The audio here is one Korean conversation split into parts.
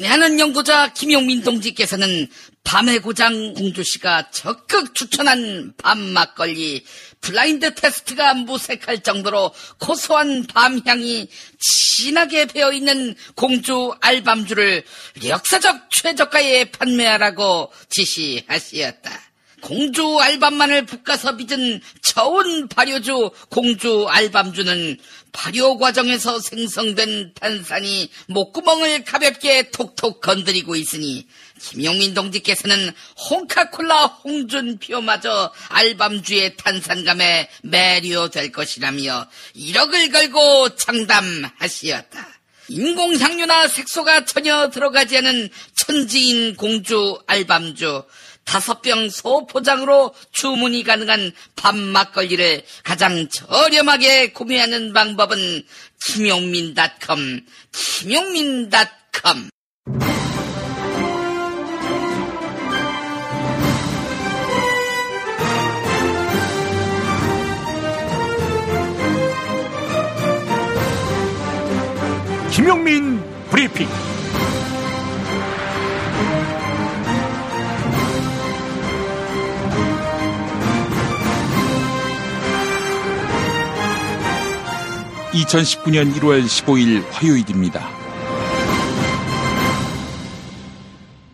친애하는 연구자 김용민 동지께서는 밤의 고장 공주씨가 적극 추천한 밤 막걸리 블라인드 테스트가 무색할 정도로 고소한 밤향이 진하게 배어있는 공주 알밤주를 역사적 최저가에 판매하라고 지시하시었다. 공주 알밤만을 볶아서 빚은 저온 발효주 공주 알밤주는 발효 과정에서 생성된 탄산이 목구멍을 가볍게 톡톡 건드리고 있으니 김용민 동지께서는 홍카콜라 홍준표마저 알밤주의 탄산감에 매료될 것이라며 1억을 걸고 장담하시었다. 인공향료나 색소가 전혀 들어가지 않은 천지인 공주 알밤주 다섯 병 소포장으로 주문이 가능한 밥 막걸리를 가장 저렴하게 구매하는 방법은 김용민닷컴, 김용민닷컴. 김용민 브리핑. 2019년 1월 15일 화요일입니다.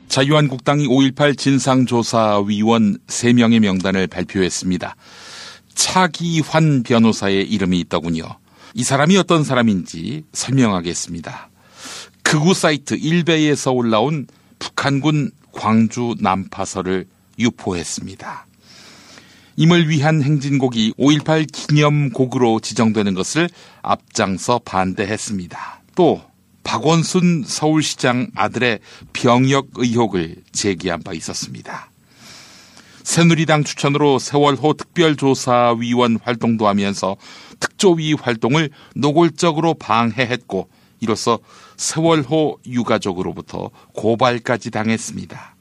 자유한국당이 5.18 진상조사위원 3명의 명단을 발표했습니다. 차기환 변호사의 이름이 있더군요. 이 사람이 어떤 사람인지 설명하겠습니다. 극우 사이트 일베에서 올라온 북한군 광주 난파설을 유포했습니다. 임을 위한 행진곡이 5.18 기념곡으로 지정되는 것을 앞장서 반대했습니다. 또 박원순 서울시장 아들의 병역 의혹을 제기한 바 있었습니다. 새누리당 추천으로 세월호 특별조사위원 활동도 하면서 특조위 활동을 노골적으로 방해했고 이로써 세월호 유가족으로부터 고발까지 당했습니다.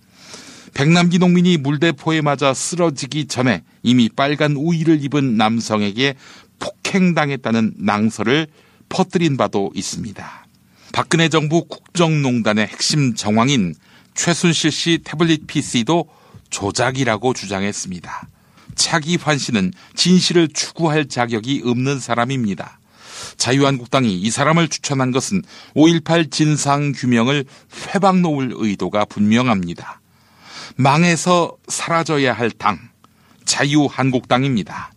백남기 농민이 물대포에 맞아 쓰러지기 전에 이미 빨간 우의를 입은 남성에게 폭행당했다는 낭설을 퍼뜨린 바도 있습니다. 박근혜 정부 국정농단의 핵심 정황인 최순실 씨 태블릿 PC도 조작이라고 주장했습니다. 차기환 씨는 진실을 추구할 자격이 없는 사람입니다. 자유한국당이 이 사람을 추천한 것은 5.18 진상규명을 회방 놓을 의도가 분명합니다. 망해서 사라져야 할 당, 자유한국당입니다.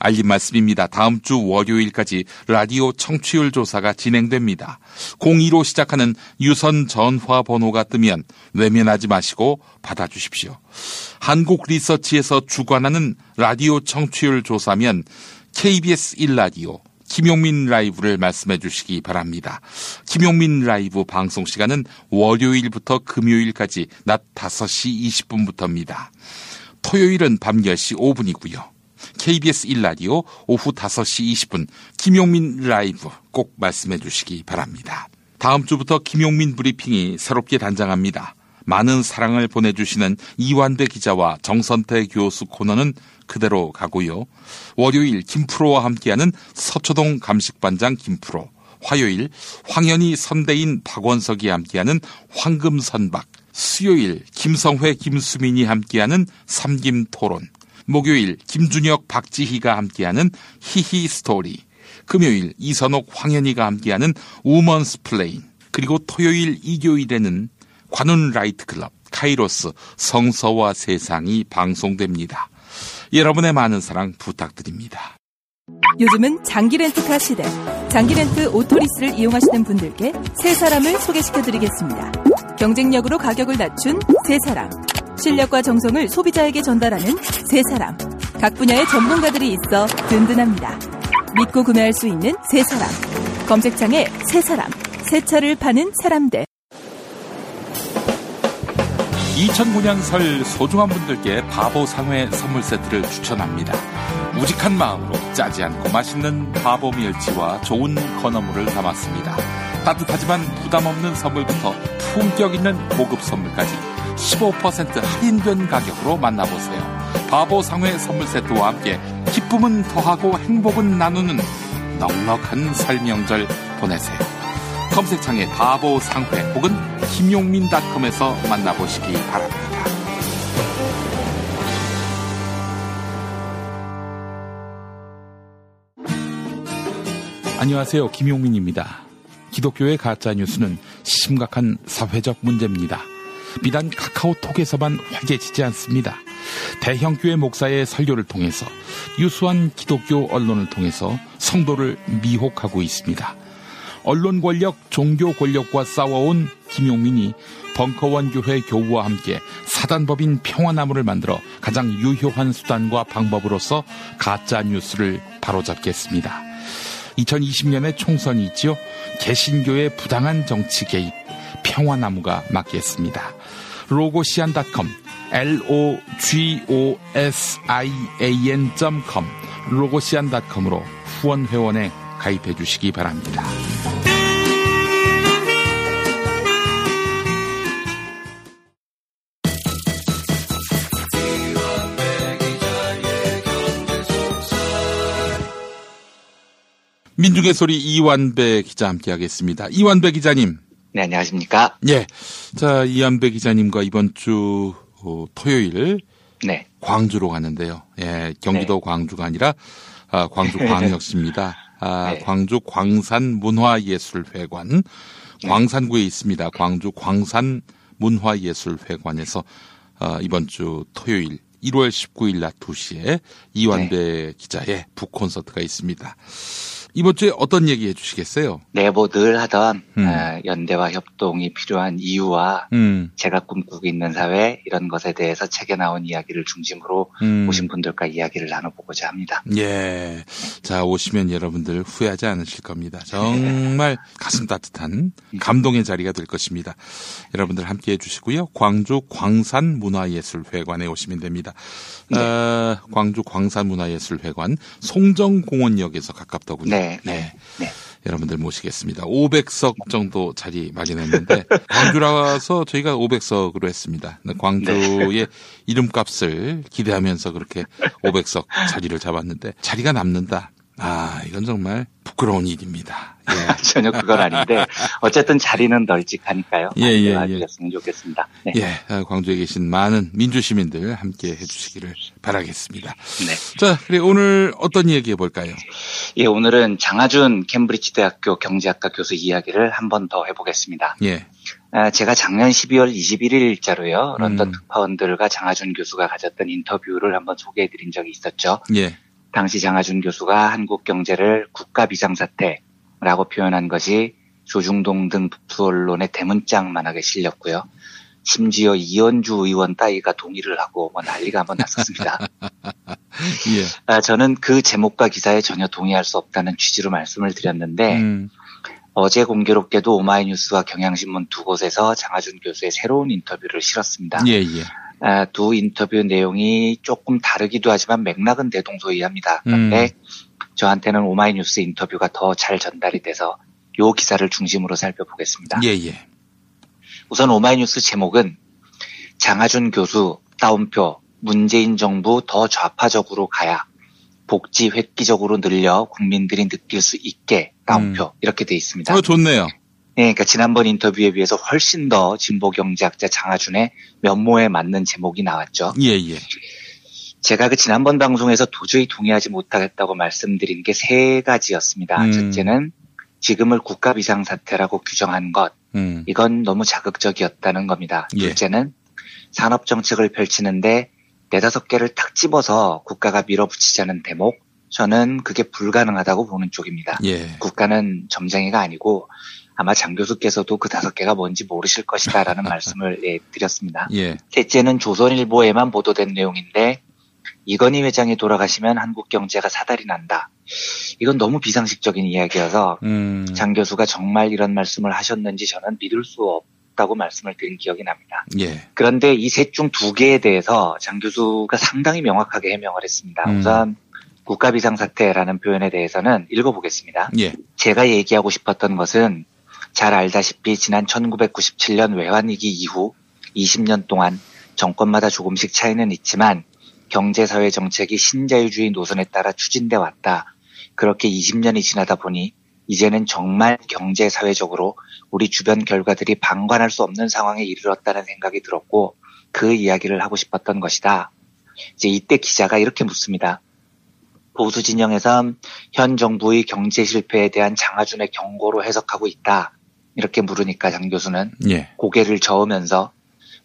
알림 말씀입니다. 다음 주 월요일까지 라디오 청취율 조사가 진행됩니다. 02로 시작하는 유선 전화 번호가 뜨면 외면하지 마시고 받아주십시오. 한국 리서치에서 주관하는 라디오 청취율 조사면 KBS 1라디오 김용민 라이브를 말씀해 주시기 바랍니다. 김용민 라이브 방송 시간은 월요일부터 금요일까지 낮 5시 20분부터입니다. 토요일은 밤 10시 5분이고요. KBS 1라디오 오후 5시 20분 김용민 라이브 꼭 말씀해 주시기 바랍니다. 다음 주부터 김용민 브리핑이 새롭게 단장합니다. 많은 사랑을 보내주시는 이완배 기자와 정선태 교수 코너는 그대로 가고요. 월요일 김프로와 함께하는 서초동 감식반장 김프로, 화요일 황현희 선대인 박원석이 함께하는 황금선박, 수요일 김성회 김수민이 함께하는 삼김토론, 목요일 김준혁 박지희가 함께하는 히히 스토리, 금요일 이선옥 황현희가 함께하는 우먼스 플레인, 그리고 토요일 일요일에는 관훈 나이트 클럽 카이로스 성서와 세상이 방송됩니다. 여러분의 많은 사랑 부탁드립니다. 요즘은 장기 렌트카 시대. 장기 렌트 오토리스를 이용하시는 분들께 세 사람을 소개시켜 드리겠습니다. 경쟁력으로 가격을 낮춘 세 사람. 실력과 정성을 소비자에게 전달하는 세 사람. 각 분야의 전문가들이 있어 든든합니다. 믿고 구매할 수 있는 세 사람. 검색창에 세 사람. 새 차를 파는 사람들. 2009년 설 소중한 분들께 바보 상회 선물 세트를 추천합니다. 우직한 마음으로 짜지 않고 맛있는 바보 멸치와 좋은 건어물을 담았습니다. 따뜻하지만 부담 없는 선물부터 품격 있는 고급 선물까지 15% 할인된 가격으로 만나보세요. 바보 상회 선물 세트와 함께 기쁨은 더하고 행복은 나누는 넉넉한 설명절 보내세요. 검색창에 바보 상회 혹은 김용민닷컴에서 만나보시기 바랍니다. 안녕하세요. 김용민입니다. 기독교의 가짜 뉴스는 심각한 사회적 문제입니다. 비단 카카오톡에서만 활개치지 않습니다. 대형 교회 목사의 설교를 통해서 유수한 기독교 언론을 통해서 성도를 미혹하고 있습니다. 언론 권력, 종교 권력과 싸워온 김용민이 벙커원 교회 교우와 함께 사단법인 평화나무를 만들어 가장 유효한 수단과 방법으로서 가짜 뉴스를 바로잡겠습니다. 2020년에 총선이 있지요. 개신교의 부당한 정치 개입 평화나무가 맡겠습니다. 로고시안.com logosian.com 로고시안.com으로 후원 회원에 가입해 주시기 바랍니다. 민중의 소리 이완배 기자 함께하겠습니다. 이완배 기자님. 네, 안녕하십니까? 예. 자, 이완배 기자님과 이번 주 어, 토요일 네. 광주로 가는데요. 예, 경기도 네. 광주가 아니라 아, 광주 광역시입니다. 아, 네. 광주 광산 문화예술회관 광산구에 있습니다. 광주 광산 문화예술회관에서 아, 이번 주 토요일 1월 19일 낮 2시에 이완배 기자의 북콘서트가 있습니다. 이번 주에 어떤 얘기 해주시겠어요? 네, 뭐 늘 하던 음. 어, 연대와 협동이 필요한 이유와 음, 제가 꿈꾸고 있는 사회 이런 것에 대해서 책에 나온 이야기를 중심으로 음. 오신 분들과 이야기를 나눠보고자 합니다. 예. 자, 오시면 여러분들 후회하지 않으실 겁니다. 정말 가슴 따뜻한 감동의 자리가 될 것입니다. 여러분들 함께 해주시고요. 광주 광산 문화예술회관에 오시면 됩니다. 어, 광주 광산 문화예술회관 송정공원역에서 가깝더군요. 네, 네, 네. 여러분들 모시겠습니다. 500석 정도 자리 마련했는데 광주라서 저희가 500석으로 했습니다. 광주의 이름값을 기대하면서 그렇게 500석 자리를 잡았는데 자리가 남는다. 아, 이건 정말 부끄러운 일입니다. 예. 전혀 그건 아닌데 어쨌든 자리는 널찍하니까요. 예, 예, 예. 와주셨으면 좋겠습니다. 네. 예, 아, 광주에 계신 많은 민주 시민들 함께 해주시기를 바라겠습니다. 네. 자, 그래 오늘 어떤 얘기 해볼까요? 예, 오늘은 장하준 캠브리지 대학교 경제학과 교수 이야기를 한 번 더 해보겠습니다. 예, 아, 제가 작년 12월 21일자로요, 런던 음. 특파원들과 장하준 교수가 가졌던 인터뷰를 한번 소개해드린 적이 있었죠. 예, 당시 장하준 교수가 한국 경제를 국가 비상사태라고 표현한 것이 조중동 등 북수 언론의 대문짝만하게 실렸고요. 심지어 이현주 의원 따위가 동의를 하고 뭐 난리가 한번 났었습니다. 예, 아, 저는 그 제목과 기사에 전혀 동의할 수 없다는 취지로 말씀을 드렸는데 음, 어제 공교롭게도 오마이뉴스와 경향신문 두 곳에서 장하준 교수의 새로운 인터뷰를 실었습니다. 예, 예, 아, 두 인터뷰 내용이 조금 다르기도 하지만 맥락은 대동소이합니다. 그런데 음. 저한테는 오마이뉴스 인터뷰가 더 잘 전달이 돼서 요 기사를 중심으로 살펴보겠습니다. 예, 예, 우선 오마이뉴스 제목은 장하준 교수 따옴표 문재인 정부 더 좌파적으로 가야 복지 획기적으로 늘려 국민들이 느낄 수 있게 따옴표 이렇게 돼 있습니다. 어, 좋네요. 예, 그러니까 지난번 인터뷰에 비해서 훨씬 더 진보 경제학자 장하준의 면모에 맞는 제목이 나왔죠. 예, 예, 제가 그 지난번 방송에서 도저히 동의하지 못하겠다고 말씀드린 게 세 가지였습니다. 음. 첫째는 지금을 국가 비상 사태라고 규정한 것, 음, 이건 너무 자극적이었다는 겁니다. 예. 둘째는 산업 정책을 펼치는데 네다섯 개를 탁 집어서 국가가 밀어붙이자는 대목, 저는 그게 불가능하다고 보는 쪽입니다. 예, 국가는 점쟁이가 아니고 아마 장 교수께서도 그 다섯 개가 뭔지 모르실 것이다라는 말씀을 예, 드렸습니다. 예, 셋째는 조선일보에만 보도된 내용인데 이건희 회장이 돌아가시면 한국 경제가 사달이 난다. 이건 너무 비상식적인 이야기여서 음, 장 교수가 정말 이런 말씀을 하셨는지 저는 믿을 수 없다고 말씀을 드린 기억이 납니다. 예, 그런데 이 셋 중 두 개에 대해서 장 교수가 상당히 명확하게 해명을 했습니다. 음. 우선 국가 비상사태라는 표현에 대해서는 읽어보겠습니다. 예, 제가 얘기하고 싶었던 것은 잘 알다시피 지난 1997년 외환위기 이후 20년 동안 정권마다 조금씩 차이는 있지만 경제사회 정책이 신자유주의 노선에 따라 추진돼 왔다. 그렇게 20년이 지나다 보니 이제는 정말 경제 사회적으로 우리 주변 결과들이 방관할 수 없는 상황에 이르렀다는 생각이 들었고 그 이야기를 하고 싶었던 것이다. 이제 이때 기자가 이렇게 묻습니다. 보수 진영에선 현 정부의 경제 실패에 대한 장하준의 경고로 해석하고 있다. 이렇게 물으니까 장 교수는 예. 고개를 저으면서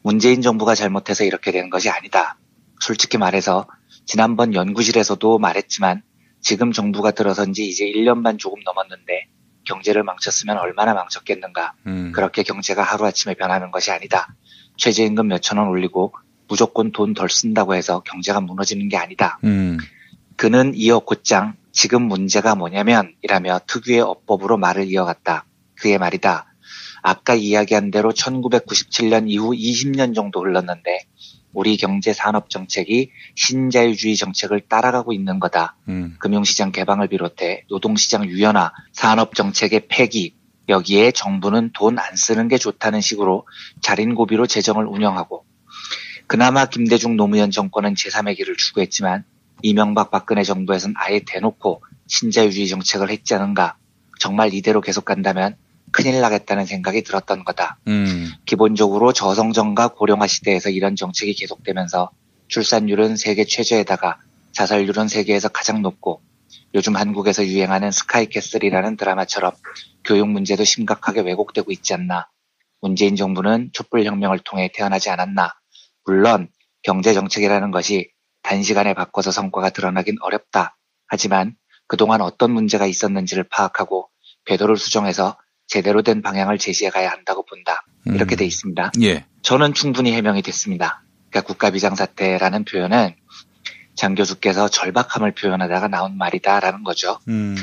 문재인 정부가 잘못해서 이렇게 된 것이 아니다. 솔직히 말해서 지난번 연구실에서도 말했지만 지금 정부가 들어선 지 이제 1년 반 조금 넘었는데 경제를 망쳤으면 얼마나 망쳤겠는가. 음. 그렇게 경제가 하루아침에 변하는 것이 아니다. 최저임금 몇천 원 올리고 무조건 돈 덜 쓴다고 해서 경제가 무너지는 게 아니다. 음. 그는 이어 곧장 지금 문제가 뭐냐면 이라며 특유의 어법으로 말을 이어갔다. 그의 말이다. 아까 이야기한 대로 1997년 이후 20년 정도 흘렀는데 우리 경제 산업 정책이 신자유주의 정책을 따라가고 있는 거다. 음. 금융시장 개방을 비롯해 노동시장 유연화, 산업 정책의 폐기, 여기에 정부는 돈 안 쓰는 게 좋다는 식으로 자린고비로 재정을 운영하고 그나마 김대중 노무현 정권은 제3의 길을 추구했지만 이명박 박근혜 정부에서는 아예 대놓고 신자유주의 정책을 했지 않은가. 정말 이대로 계속 간다면 큰일 나겠다는 생각이 들었던 거다. 음. 기본적으로 저성전과 고령화 시대에서 이런 정책이 계속되면서 출산율은 세계 최저에다가 자살률은 세계에서 가장 높고 요즘 한국에서 유행하는 스카이캐슬이라는 드라마처럼 교육 문제도 심각하게 왜곡되고 있지 않나. 문재인 정부는 촛불혁명을 통해 태어나지 않았나. 물론 경제정책이라는 것이 단시간에 바꿔서 성과가 드러나긴 어렵다. 하지만 그동안 어떤 문제가 있었는지를 파악하고 궤도를 수정해서 제대로 된 방향을 제시해 가야 한다고 본다. 이렇게 음. 돼 있습니다. 예. 저는 충분히 해명이 됐습니다. 그러니까 국가비상 사태라는 표현은 장 교수께서 절박함을 표현하다가 나온 말이다라는 거죠. 음.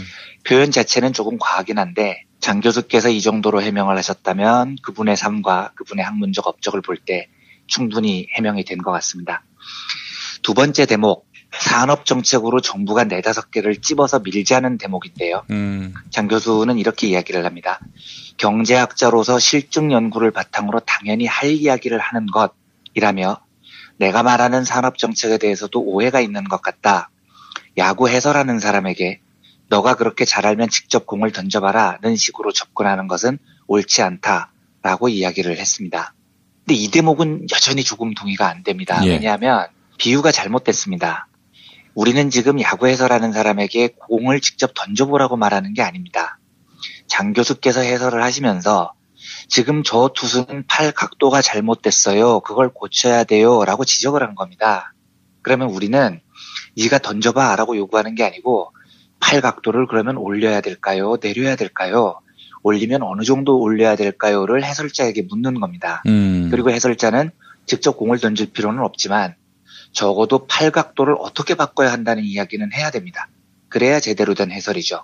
표현 자체는 조금 과하긴 한데 장 교수께서 이 정도로 해명을 하셨다면 그분의 삶과 그분의 학문적 업적을 볼 때 충분히 해명이 된 것 같습니다. 두 번째 대목 산업 정책으로 정부가 네다섯 개를 찝어서 밀자는 대목인데요. 음. 장 교수는 이렇게 이야기를 합니다. 경제학자로서 실증 연구를 바탕으로 당연히 할 이야기를 하는 것이라며 내가 말하는 산업 정책에 대해서도 오해가 있는 것 같다. 야구 해설하는 사람에게 너가 그렇게 잘 알면 직접 공을 던져봐라는 식으로 접근하는 것은 옳지 않다라고 이야기를 했습니다. 근데 이 대목은 여전히 조금 동의가 안 됩니다. 예. 왜냐하면 비유가 잘못됐습니다. 우리는 지금 야구 해설하는 사람에게 공을 직접 던져보라고 말하는 게 아닙니다. 장 교수께서 해설을 하시면서 지금 저 투수는 팔 각도가 잘못됐어요. 그걸 고쳐야 돼요. 라고 지적을 한 겁니다. 그러면 우리는 네가 던져봐 라고 요구하는 게 아니고 팔 각도를 그러면 올려야 될까요? 내려야 될까요? 올리면 어느 정도 올려야 될까요?를 해설자에게 묻는 겁니다. 음. 그리고 해설자는 직접 공을 던질 필요는 없지만 적어도 팔 각도를 어떻게 바꿔야 한다는 이야기는 해야 됩니다. 그래야 제대로 된 해설이죠.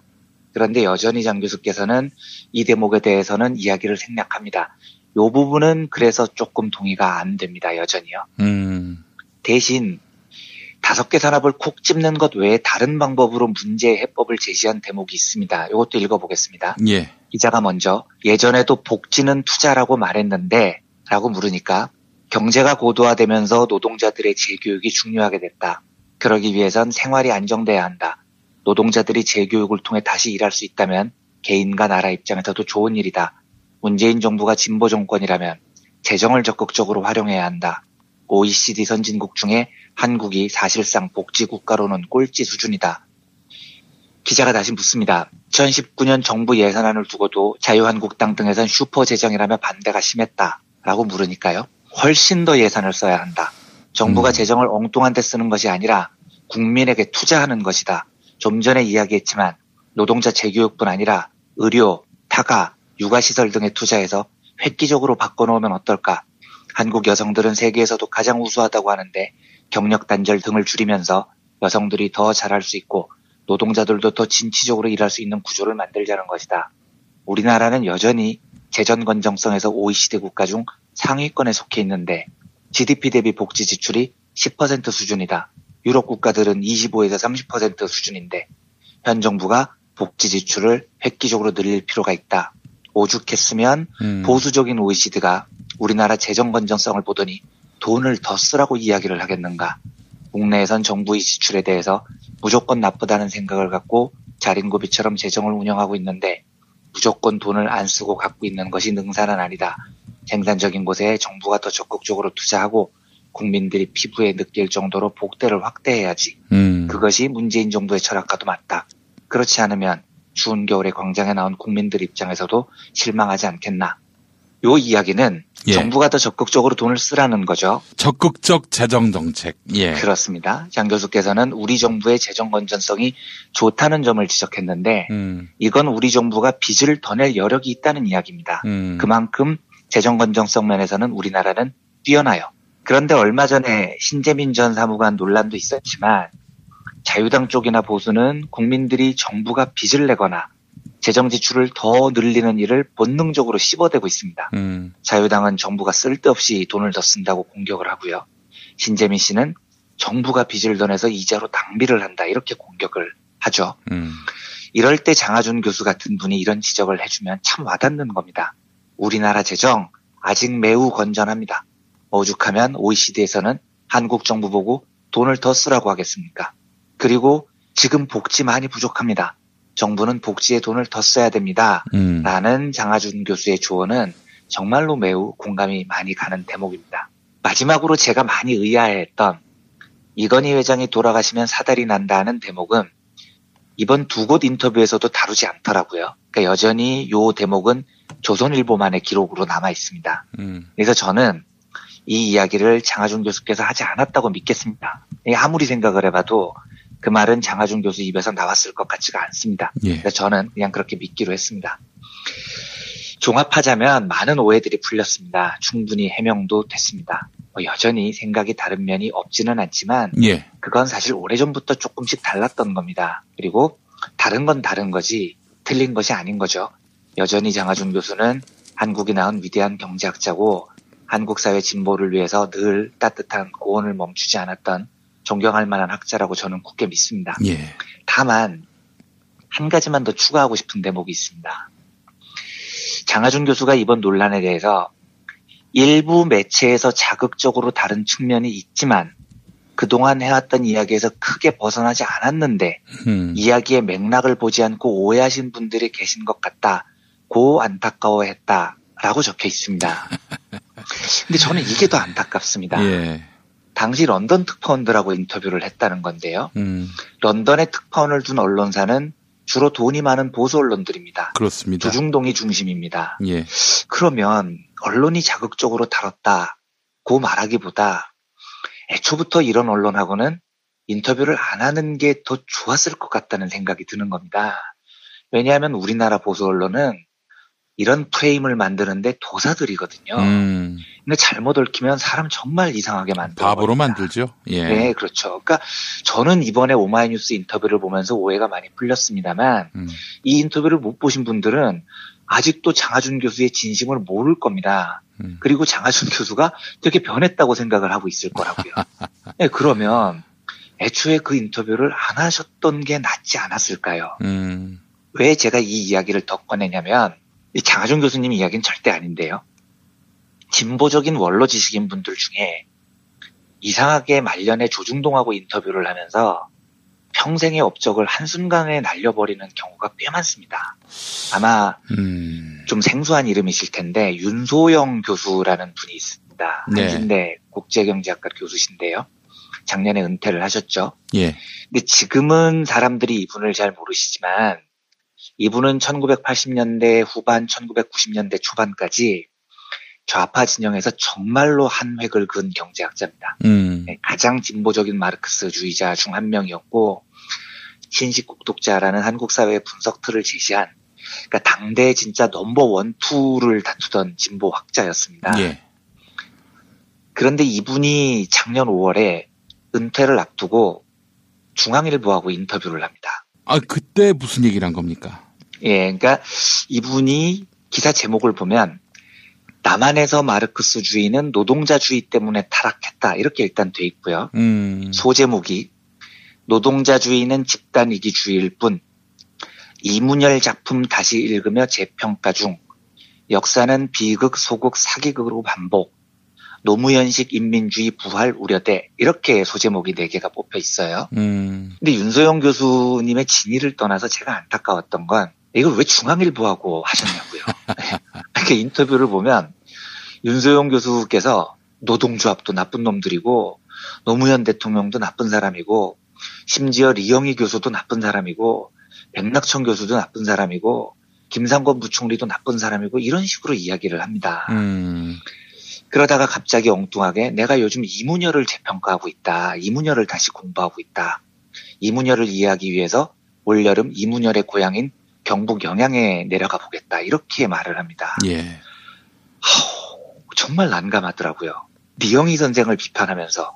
그런데 여전히 장 교수께서는 이 대목에 대해서는 이야기를 생략합니다. 요 부분은 그래서 조금 동의가 안 됩니다. 여전히요. 음. 대신 다섯 개 산업을 콕 집는 것 외에 다른 방법으로 문제 해법을 제시한 대목이 있습니다. 이것도 읽어보겠습니다. 예. 기자가 먼저 예전에도 복지는 투자라고 말했는데 라고 물으니까 경제가 고도화되면서 노동자들의 재교육이 중요하게 됐다. 그러기 위해선 생활이 안정돼야 한다. 노동자들이 재교육을 통해 다시 일할 수 있다면 개인과 나라 입장에서도 좋은 일이다. 문재인 정부가 진보 정권이라면 재정을 적극적으로 활용해야 한다. OECD 선진국 중에 한국이 사실상 복지 국가로는 꼴찌 수준이다. 기자가 다시 묻습니다. 2019년 정부 예산안을 두고도 자유한국당 등에선 슈퍼 재정이라며 반대가 심했다. 라고 물으니까요. 훨씬 더 예산을 써야 한다. 정부가 음. 재정을 엉뚱한 데 쓰는 것이 아니라 국민에게 투자하는 것이다. 좀 전에 이야기했지만 노동자 재교육뿐 아니라 의료, 타가, 육아시설 등에 투자해서 획기적으로 바꿔놓으면 어떨까? 한국 여성들은 세계에서도 가장 우수하다고 하는데 경력 단절 등을 줄이면서 여성들이 더 잘할 수 있고 노동자들도 더 진취적으로 일할 수 있는 구조를 만들자는 것이다. 우리나라는 여전히 재정 건정성에서 OECD 국가 중 상위권에 속해 있는데 GDP 대비 복지 지출이 10% 수준이다. 유럽 국가들은 25에서 30% 수준인데 현 정부가 복지 지출을 획기적으로 늘릴 필요가 있다. 오죽했으면 음. 보수적인 OECD가 우리나라 재정 건전성을 보더니 돈을 더 쓰라고 이야기를 하겠는가. 국내에선 정부의 지출에 대해서 무조건 나쁘다는 생각을 갖고 자린고비처럼 재정을 운영하고 있는데 무조건 돈을 안 쓰고 갖고 있는 것이 능사는 아니다. 생산적인 곳에 정부가 더 적극적으로 투자하고 국민들이 피부에 느낄 정도로 복대를 확대해야지. 음. 그것이 문재인 정부의 철학과도 맞다. 그렇지 않으면 추운 겨울에 광장에 나온 국민들 입장에서도 실망하지 않겠나. 요 이야기는 예. 정부가 더 적극적으로 돈을 쓰라는 거죠. 적극적 재정 정책. 예. 그렇습니다. 장 교수께서는 우리 정부의 재정 건전성이 좋다는 점을 지적했는데 음. 이건 우리 정부가 빚을 더 낼 여력이 있다는 이야기입니다. 음. 그만큼 재정 건전성 면에서는 우리나라는 뛰어나요. 그런데 얼마 전에 신재민 전 사무관 논란도 있었지만 자유당 쪽이나 보수는 국민들이 정부가 빚을 내거나 재정 지출을 더 늘리는 일을 본능적으로 씹어대고 있습니다. 음. 자유당은 정부가 쓸데없이 돈을 더 쓴다고 공격을 하고요. 신재민 씨는 정부가 빚을 더 내서 이자로 낭비를 한다 이렇게 공격을 하죠. 음. 이럴 때 장하준 교수 같은 분이 이런 지적을 해주면 참 와닿는 겁니다. 우리나라 재정 아직 매우 건전합니다. 오죽하면 OECD에서는 한국 정부 보고 돈을 더 쓰라고 하겠습니까? 그리고 지금 복지 많이 부족합니다. 정부는 복지에 돈을 더 써야 됩니다. 음. 라는 장하준 교수의 조언은 정말로 매우 공감이 많이 가는 대목입니다. 마지막으로 제가 많이 의아해했던 이건희 회장이 돌아가시면 사달이 난다는 대목은 이번 두 곳 인터뷰에서도 다루지 않더라고요. 그러니까 여전히 요 대목은 조선일보만의 기록으로 남아 있습니다. 음. 그래서 저는 이 이야기를 장하준 교수께서 하지 않았다고 믿겠습니다. 아무리 생각을 해봐도 그 말은 장하준 교수 입에서 나왔을 것 같지가 않습니다. 예. 그래서 저는 그냥 그렇게 믿기로 했습니다. 종합하자면 많은 오해들이 풀렸습니다. 충분히 해명도 됐습니다. 뭐 여전히 생각이 다른 면이 없지는 않지만 예. 그건 사실 오래전부터 조금씩 달랐던 겁니다. 그리고 다른 건 다른 거지 틀린 것이 아닌 거죠. 여전히 장하준 교수는 한국이 낳은 위대한 경제학자고 한국 사회 진보를 위해서 늘 따뜻한 고언을 멈추지 않았던 존경할 만한 학자라고 저는 굳게 믿습니다. 예. 다만 한 가지만 더 추가하고 싶은 대목이 있습니다. 장하준 교수가 이번 논란에 대해서 일부 매체에서 자극적으로 다른 측면이 있지만 그동안 해왔던 이야기에서 크게 벗어나지 않았는데 음. 이야기의 맥락을 보지 않고 오해하신 분들이 계신 것 같다 고 안타까워했다 라고 적혀 있습니다. 근데 저는 이게 더 안타깝습니다. 예. 당시 런던 특파원들하고 인터뷰를 했다는 건데요. 음. 런던에 특파원을 둔 언론사는 주로 돈이 많은 보수 언론들입니다. 그렇습니다. 두중동이 중심입니다. 예. 그러면 언론이 자극적으로 다뤘다 고 말하기보다 애초부터 이런 언론하고는 인터뷰를 안 하는 게 더 좋았을 것 같다는 생각이 드는 겁니다. 왜냐하면 우리나라 보수 언론은 이런 프레임을 만드는데 도사들이거든요. 음. 근데 잘못 얽히면 사람 정말 이상하게 만들어. 바보로 만들죠. 예. 네, 그렇죠. 그러니까 저는 이번에 오마이뉴스 인터뷰를 보면서 오해가 많이 풀렸습니다만 음. 이 인터뷰를 못 보신 분들은 아직도 장하준 교수의 진심을 모를 겁니다. 음. 그리고 장하준 교수가 되게 변했다고 생각을 하고 있을 거라고요. 네, 그러면 애초에 그 인터뷰를 안 하셨던 게 낫지 않았을까요? 음. 왜 제가 이 이야기를 더 꺼내냐면 이 장하준 교수님 이야기는 절대 아닌데요. 진보적인 원로 지식인 분들 중에 이상하게 말년에 조중동하고 인터뷰를 하면서 평생의 업적을 한순간에 날려버리는 경우가 꽤 많습니다. 아마 음. 좀 생소한 이름이실 텐데 윤소영 교수라는 분이 있습니다. 네. 한신대 국제경제학과 교수신데요. 작년에 은퇴를 하셨죠. 예. 근데 지금은 사람들이 이분을 잘 모르시지만 이분은 1980년대 후반, 1990년대 초반까지 좌파 진영에서 정말로 한 획을 그은 경제학자입니다. 음. 네, 가장 진보적인 마르크스주의자 중 한 명이었고 신식국독자라는 한국 사회의 분석 틀을 제시한 그러니까 당대 진짜 넘버 원, 투를 다투던 진보 학자였습니다. 예. 그런데 이분이 작년 5월에 은퇴를 앞두고 중앙일보하고 인터뷰를 합니다. 아, 그때 무슨 얘기를 한 겁니까? 예, 그러니까 이분이 기사 제목을 보면 남한에서 마르크스주의는 노동자주의 때문에 타락했다 이렇게 일단 돼 있고요. 음. 소제목이 노동자주의는 집단이기주의일 뿐 이문열 작품 다시 읽으며 재평가 중 역사는 비극, 소극, 사기극으로 반복 노무현식 인민주의 부활 우려대 이렇게 소제목이 4개가 뽑혀 있어요. 음. 근데 윤소영 교수님의 진위를 떠나서 제가 안타까웠던 건 이걸 왜 중앙일보하고 하셨냐고요. 이렇게 인터뷰를 보면 윤소영 교수께서 노동조합도 나쁜 놈들이고 노무현 대통령도 나쁜 사람이고 심지어 리영희 교수도 나쁜 사람이고 백낙천 교수도 나쁜 사람이고 김상권 부총리도 나쁜 사람이고 이런 식으로 이야기를 합니다. 음. 그러다가 갑자기 엉뚱하게 내가 요즘 이문열을 재평가하고 있다. 이문열을 다시 공부하고 있다. 이문열을 이해하기 위해서 올여름 이문열의 고향인 경북 영양에 내려가 보겠다. 이렇게 말을 합니다. 예. 정말 난감하더라고요. 리영희 선생을 비판하면서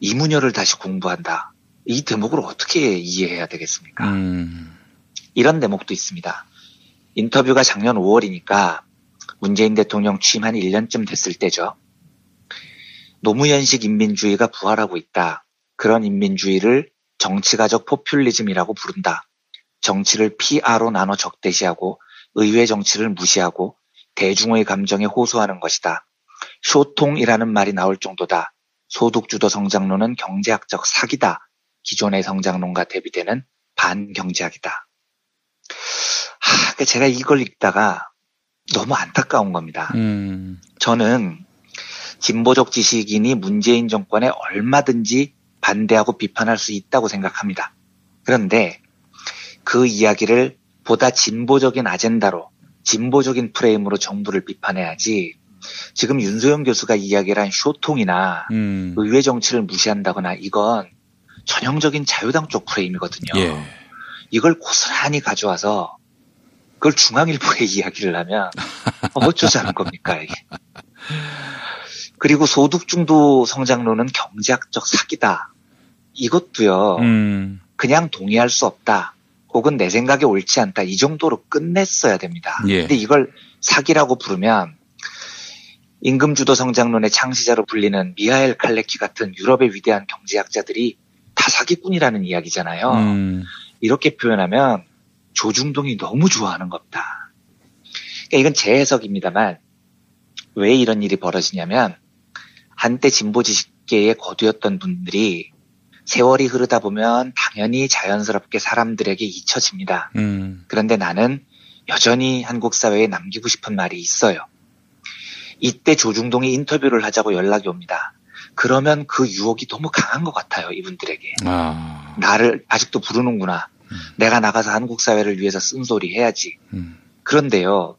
이문열을 다시 공부한다. 이 대목을 어떻게 이해해야 되겠습니까? 음. 이런 대목도 있습니다. 인터뷰가 작년 5월이니까 문재인 대통령 취임 한 1년쯤 됐을 때죠. 노무현식 인민주의가 부활하고 있다. 그런 인민주의를 정치가적 포퓰리즘이라고 부른다. 정치를 PR로 나눠 적대시하고 의회 정치를 무시하고 대중의 감정에 호소하는 것이다. 소통이라는 말이 나올 정도다. 소득주도 성장론은 경제학적 사기다. 기존의 성장론과 대비되는 반경제학이다. 하, 그러니까 제가 이걸 읽다가 너무 안타까운 겁니다. 음. 저는 진보적 지식인이 문재인 정권에 얼마든지 반대하고 비판할 수 있다고 생각합니다. 그런데 그 이야기를 보다 진보적인 아젠다로 진보적인 프레임으로 정부를 비판해야지 지금 윤소영 교수가 이야기를 한 쇼통이나 음. 의회 정치를 무시한다거나 이건 전형적인 자유당 쪽 프레임이거든요. 예. 이걸 고스란히 가져와서 그걸 중앙일보에 이야기를 하면 어쩌자는 겁니까? 이게. 그리고 소득중도 성장론은 경제학적 사기다. 이것도요. 음. 그냥 동의할 수 없다. 혹은 내 생각에 옳지 않다. 이 정도로 끝냈어야 됩니다. 예. 근데 이걸 사기라고 부르면 임금주도 성장론의 창시자로 불리는 미하엘 칼레키 같은 유럽의 위대한 경제학자들이 다 사기꾼이라는 이야기잖아요. 음. 이렇게 표현하면 조중동이 너무 좋아하는 겁니다. 그러니까 이건 제 해석입니다만 왜 이런 일이 벌어지냐면 한때 진보 지식계의 거두였던 분들이 세월이 흐르다 보면 당연히 자연스럽게 사람들에게 잊혀집니다. 음. 그런데 나는 여전히 한국 사회에 남기고 싶은 말이 있어요. 이때 조중동이 인터뷰를 하자고 연락이 옵니다. 그러면 그 유혹이 너무 강한 것 같아요, 이분들에게. 아. 나를 아직도 부르는구나. 내가 나가서 한국 사회를 위해서 쓴소리 해야지. 음. 그런데요,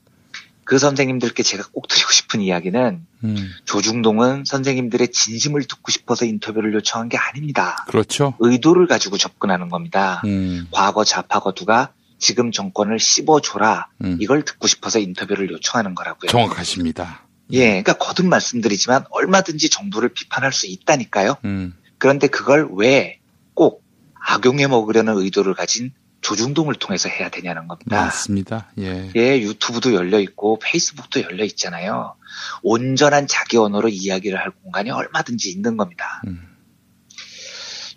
그 선생님들께 제가 꼭 드리고 싶은 이야기는 음. 조중동은 선생님들의 진심을 듣고 싶어서 인터뷰를 요청한 게 아닙니다. 그렇죠. 의도를 가지고 접근하는 겁니다. 음. 과거 좌파 거두가 지금 정권을 씹어줘라. 음. 이걸 듣고 싶어서 인터뷰를 요청하는 거라고요. 정확하십니다. 예, 그러니까 거듭 말씀드리지만 얼마든지 정부를 비판할 수 있다니까요. 음. 그런데 그걸 왜 꼭 악용해 먹으려는 의도를 가진 조중동을 통해서 해야 되냐는 겁니다. 맞습니다. 예. 예, 유튜브도 열려 있고 페이스북도 열려 있잖아요. 온전한 자기 언어로 이야기를 할 공간이 얼마든지 있는 겁니다. 음.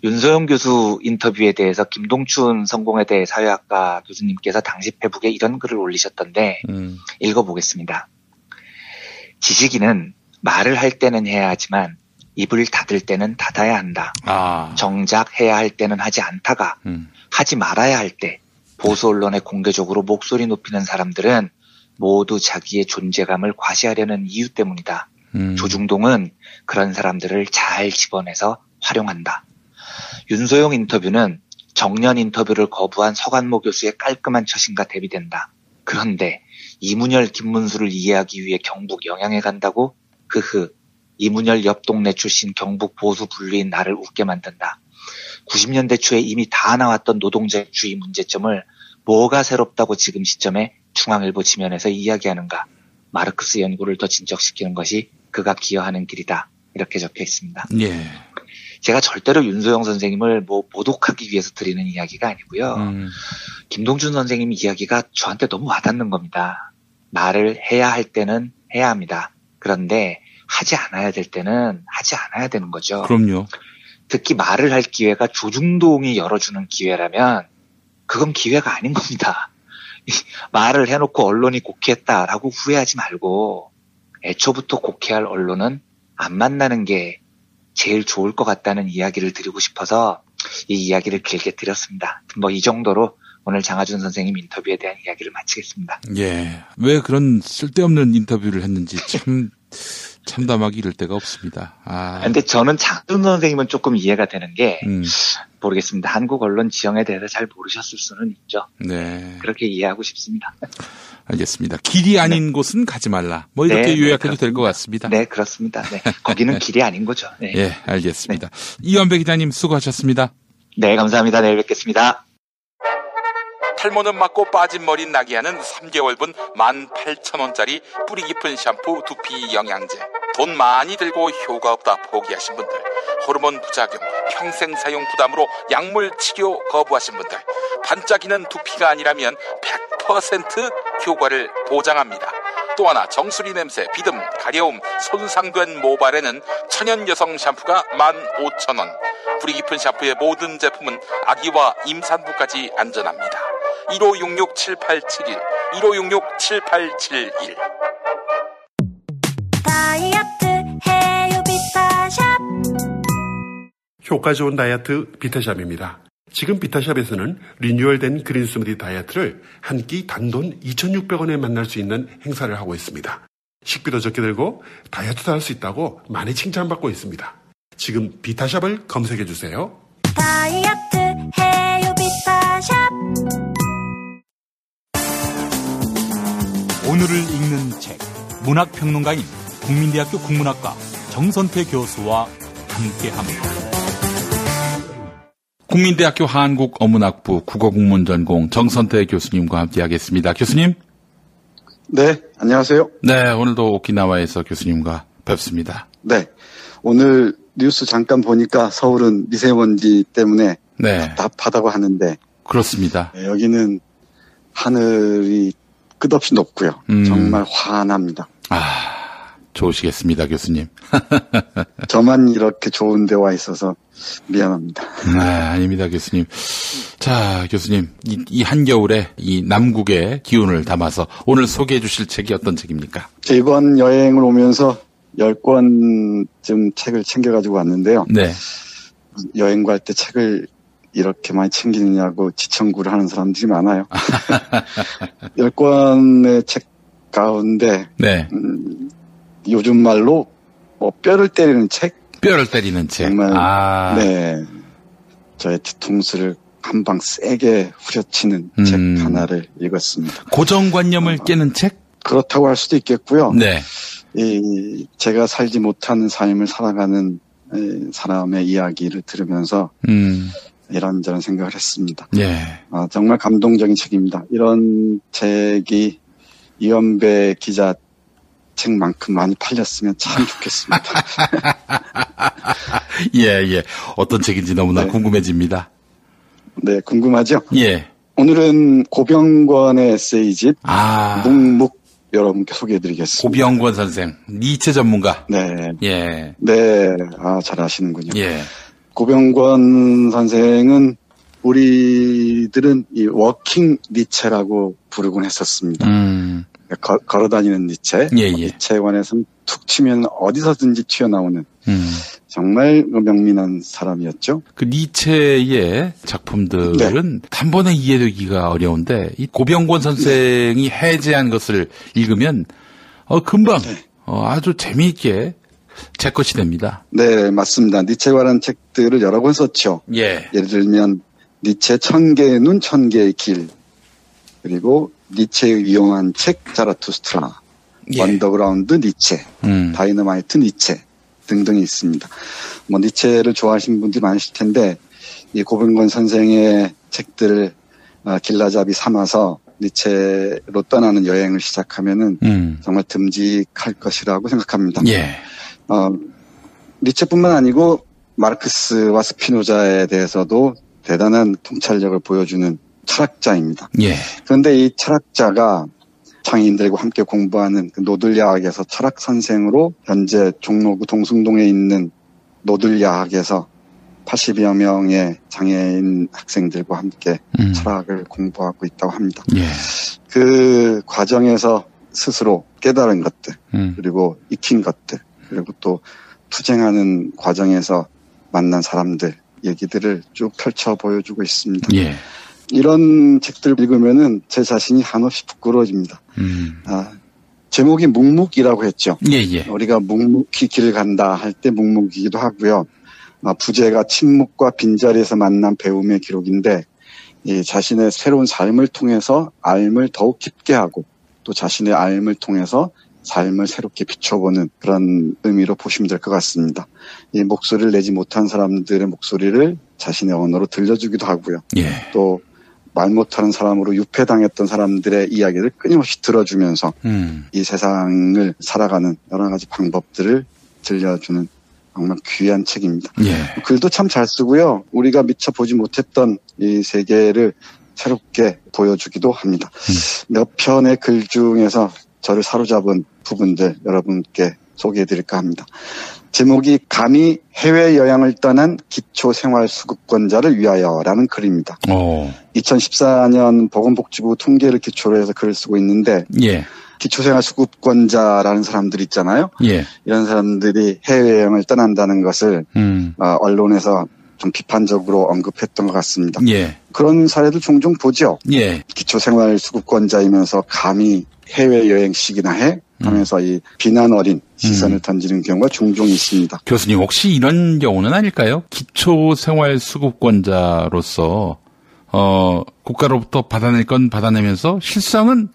윤소영 교수 인터뷰에 대해서 김동춘 성공회대 사회학과 교수님께서 당시 페북에 이런 글을 올리셨던데 음. 읽어보겠습니다. 지식인은 말을 할 때는 해야 하지만 입을 닫을 때는 닫아야 한다. 아. 정작 해야 할 때는 하지 않다가 음. 하지 말아야 할 때 보수 언론에 공개적으로 목소리 높이는 사람들은 모두 자기의 존재감을 과시하려는 이유 때문이다. 음. 조중동은 그런 사람들을 잘 집어내서 활용한다. 윤소영 인터뷰는 정년 인터뷰를 거부한 서관모 교수의 깔끔한 처신과 대비된다. 그런데 이문열, 김문수를 이해하기 위해 경북 영양에 간다고? 흐흐. 이문열 옆 동네 출신 경북 보수 분류인 나를 웃게 만든다. 90년대 초에 이미 다 나왔던 노동자주의 문제점을 뭐가 새롭다고 지금 시점에 중앙일보 지면에서 이야기하는가. 마르크스 연구를 더 진척시키는 것이 그가 기여하는 길이다. 이렇게 적혀 있습니다. 예. 제가 절대로 윤소영 선생님을 뭐 모독하기 위해서 드리는 이야기가 아니고요. 음. 김동준 선생님 이야기가 저한테 너무 와닿는 겁니다. 말을 해야 할 때는 해야 합니다. 그런데 하지 않아야 될 때는 하지 않아야 되는 거죠. 그럼요. 특히 말을 할 기회가 조중동이 열어주는 기회라면 그건 기회가 아닌 겁니다. 이 말을 해놓고 언론이 곡해했다라고 후회하지 말고 애초부터 곡해할 언론은 안 만나는 게 제일 좋을 것 같다는 이야기를 드리고 싶어서 이 이야기를 길게 드렸습니다. 뭐 이 정도로 오늘 장하준 선생님 인터뷰에 대한 이야기를 마치겠습니다. 예. 왜 그런 쓸데없는 인터뷰를 했는지 참 참담하기 이를 데가 없습니다. 아. 근데 저는 장하준 선생님은 조금 이해가 되는 게 음. 모르겠습니다. 한국 언론 지형에 대해서 잘 모르셨을 수는 있죠. 네. 그렇게 이해하고 싶습니다. 알겠습니다. 길이 아닌 곳은 가지 말라. 뭐 이렇게 네, 네, 요약해도 될 것 같습니다. 네, 그렇습니다. 네. 거기는 길이 아닌 거죠. 네. 예, 알겠습니다. 이완배 기자님 수고하셨습니다. 네, 감사합니다. 내일 뵙겠습니다. 탈모는 맞고 빠진 머리 나게 하는 3개월분 18,000원짜리 뿌리 깊은 샴푸 두피 영양제. 돈 많이 들고 효과 없다 포기하신 분들. 호르몬 부작용, 평생 사용 부담으로 약물 치료 거부하신 분들. 반짝이는 두피가 아니라면 100% 효과를 보장합니다. 또 하나 정수리 냄새, 비듬, 가려움, 손상된 모발에는 천연 여성 샴푸가 15,000원. 뿌리 깊은 샴푸의 모든 제품은 아기와 임산부까지 안전합니다. 1566-7871, 1566-7871. 다이어트 해요 비타샵 효과 좋은 다이어트 비타샵입니다. 지금 비타샵에서는 리뉴얼된 그린 스무디 다이어트를 한 끼 단돈 2,600원에 만날 수 있는 행사를 하고 있습니다. 식비도 적게 들고 다이어트도 할 수 있다고 많이 칭찬받고 있습니다. 지금 비타샵을 검색해 주세요. 다이어트 해요 비타샵 오늘을 읽는 책 문학평론가인 국민대학교 국문학과 정선태 교수와 함께합니다. 국민대학교 한국어문학부 국어국문 전공 정선태 교수님과 함께하겠습니다. 교수님, 네, 안녕하세요. 네 오늘도 오키나와에서 교수님과 뵙습니다. 네, 오늘 뉴스 잠깐 보니까 서울은 미세먼지 때문에 네, 답답하다고 하는데 그렇습니다. 네, 여기는 하늘이 끝없이 높고요. 음. 정말 환합니다. 아 좋으시겠습니다, 교수님. 저만 이렇게 좋은 데와 있어서 미안합니다. 아, 아닙니다, 교수님. 자, 교수님, 이, 이 한겨울에 이 남국의 기운을 담아서 오늘 소개해 주실 책이 어떤 책입니까? 저 이번 여행을 오면서 10권쯤 책을 챙겨가지고 왔는데요. 네. 여행 갈 때 책을 이렇게 많이 챙기느냐고 지청구를 하는 사람들이 많아요. 10권의 책 가운데 네. 음, 요즘 말로 뭐 뼈를 때리는 책, 뼈를 때리는 책. 정말 아, 네, 저의 뒤통수를 한 방 세게 후려치는 음. 책 하나를 읽었습니다. 고정관념을 깨는 책? 그렇다고 할 수도 있겠고요. 네. 이 제가 살지 못하는 삶을 살아가는 에, 사람의 이야기를 들으면서 음, 이런저런 생각을 했습니다. 예. 아, 정말 감동적인 책입니다. 이런 책이 이연배 기자 책만큼 많이 팔렸으면 참 좋겠습니다. 예, 예. 어떤 책인지 너무나 네. 궁금해집니다. 네, 궁금하죠? 예. 오늘은 고병권의 에세이집 아, 묵묵 여러분께 소개해드리겠습니다. 고병권 선생, 니체 전문가. 네, 예. 네, 아, 잘 아시는군요. 예. 고병권 선생은 우리들은 이 walking 니체라고 부르곤 했었습니다. 음, 거- 걸어다니는 니체. 예, 예. 니체에 관해서는 툭 치면 어디서든지 튀어나오는 음. 정말 명민한 사람이었죠. 그 니체의 작품들은 단번에 이해되기가 어려운데 이 고병권 선생이 해제한 것을 읽으면 어 금방 어, 아주 재미있게 제 것이 됩니다. 네, 맞습니다. 니체에 관한 책들을 여러 권 썼죠. 예. 예를 들면 니체 천 개의 눈, 천 개의 길, 그리고 니체의 위험한 책 자라투스트라, 예. 언더그라운드 니체, 음. 다이너마이트 니체 등등이 있습니다. 뭐 니체를 좋아하시는 분들이 많으실 텐데 이 고병권 선생의 책들을 어, 길라잡이 삼아서 니체로 떠나는 여행을 시작하면은 음. 정말 듬직할 것이라고 생각합니다. 예. 어, 니체뿐만 아니고 마르크스와 스피노자에 대해서도 대단한 통찰력을 보여주는 철학자입니다. 예. 그런데 이 철학자가 장애인들과 함께 공부하는 그 노들야학에서 철학 선생으로 현재 종로구 동숭동에 있는 노들야학에서 80여 명의 장애인 학생들과 함께 음. 철학을 공부하고 있다고 합니다. 예. 그 과정에서 스스로 깨달은 것들, 음. 그리고 익힌 것들, 그리고 또 투쟁하는 과정에서 만난 사람들 얘기들을 쭉 펼쳐 보여주고 있습니다. 예. 이런 책들 읽으면은 제 자신이 한없이 부끄러워집니다. 음. 아, 제목이 묵묵이라고 했죠. 예, 예. 우리가 묵묵히 길을 간다 할 때 묵묵이기도 하고요. 아, 부제가 침묵과 빈자리에서 만난 배움의 기록인데 이 자신의 새로운 삶을 통해서 알을 더욱 깊게 하고 또 자신의 알을 통해서 삶을 새롭게 비춰보는 그런 의미로 보시면 될 것 같습니다. 이 목소리를 내지 못한 사람들의 목소리를 자신의 언어로 들려주기도 하고요. 예. 또말 못하는 사람으로 유폐당했던 사람들의 이야기를 끊임없이 들어주면서 음. 이 세상을 살아가는 여러 가지 방법들을 들려주는 정말 귀한 책입니다. 예. 글도 참 잘 쓰고요. 우리가 미처 보지 못했던 이 세계를 새롭게 보여주기도 합니다. 몇 편의 글 중에서 저를 사로잡은 부분들 여러분께 소개해 드릴까 합니다. 제목이 감히 해외 여행을 떠난 기초생활수급권자를 위하여라는 글입니다. 어. 2014년 보건복지부 통계를 기초로 해서 글을 쓰고 있는데 예. 기초생활수급권자라는 사람들 있잖아요. 예. 이런 사람들이 해외 여행을 떠난다는 것을 음. 어, 언론에서 좀 비판적으로 언급했던 것 같습니다. 예. 그런 사례도 종종 보죠. 예. 기초생활수급권자이면서 감히 해외여행식이나 해? 하면서 이 비난 어린 시선을 음. 던지는 경우가 종종 있습니다. 교수님 혹시 이런 경우는 아닐까요? 기초생활수급권자로서 어 국가로부터 받아낼 건 받아내면서 실상은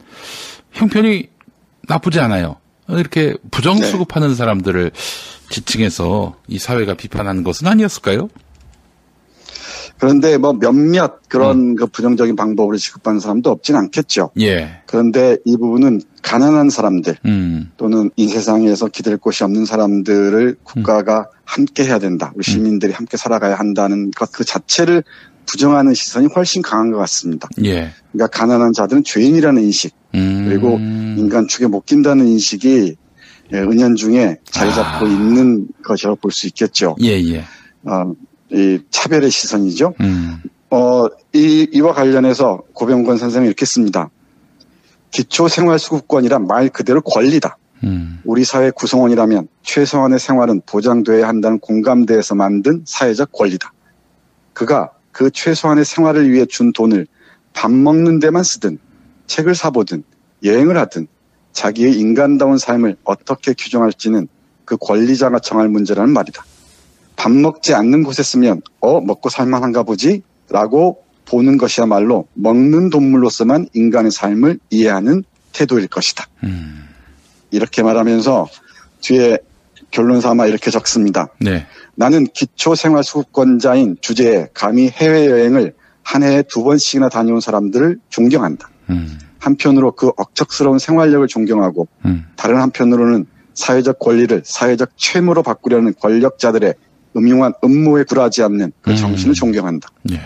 형편이 나쁘지 않아요. 이렇게 부정수급하는 사람들을 지칭해서 이 사회가 비판하는 것은 아니었을까요? 그런데 뭐 몇몇 그런 그 부정적인 방법으로 지급하는 사람도 없진 않겠죠. 예. 그런데 이 부분은 가난한 사람들 음. 또는 이 세상에서 기댈 곳이 없는 사람들을 국가가 함께 해야 된다. 우리 시민들이 함께 살아가야 한다는 것 그 자체를 부정하는 시선이 훨씬 강한 것 같습니다. 예. 그러니까 가난한 자들은 죄인이라는 인식 음. 그리고 인간 축에 못 낀다는 인식이 예, 은연중에 자리 잡고 아. 있는 것이라고 볼 수 있겠죠. 예, 예. 어, 이 차별의 시선이죠. 음. 어, 이, 이와 관련해서 고병권 선생은 이렇게 씁니다. 기초생활수급권이란 말 그대로 권리다. 음. 우리 사회 구성원이라면 최소한의 생활은 보장돼야 한다는 공감대에서 만든 사회적 권리다. 그가 그 최소한의 생활을 위해 준 돈을 밥 먹는 데만 쓰든 책을 사보든 여행을 하든 자기의 인간다운 삶을 어떻게 규정할지는 그 권리자가 정할 문제라는 말이다. 밥 먹지 않는 곳에 쓰면 어 먹고 살만한가 보지 라고 보는 것이야말로 먹는 동물로서만 인간의 삶을 이해하는 태도일 것이다. 음. 이렇게 말하면서 뒤에 결론 삼아 이렇게 적습니다. 네. 나는 기초생활수급권자인 주제에 감히 해외여행을 한 해에 두 번씩이나 다녀온 사람들을 존경한다. 음. 한편으로 그 억척스러운 생활력을 존경하고 음. 다른 한편으로는 사회적 권리를 사회적 채무로 바꾸려는 권력자들의 음흉한 음모에 굴하지 않는 그 음. 정신을 존경한다. 예.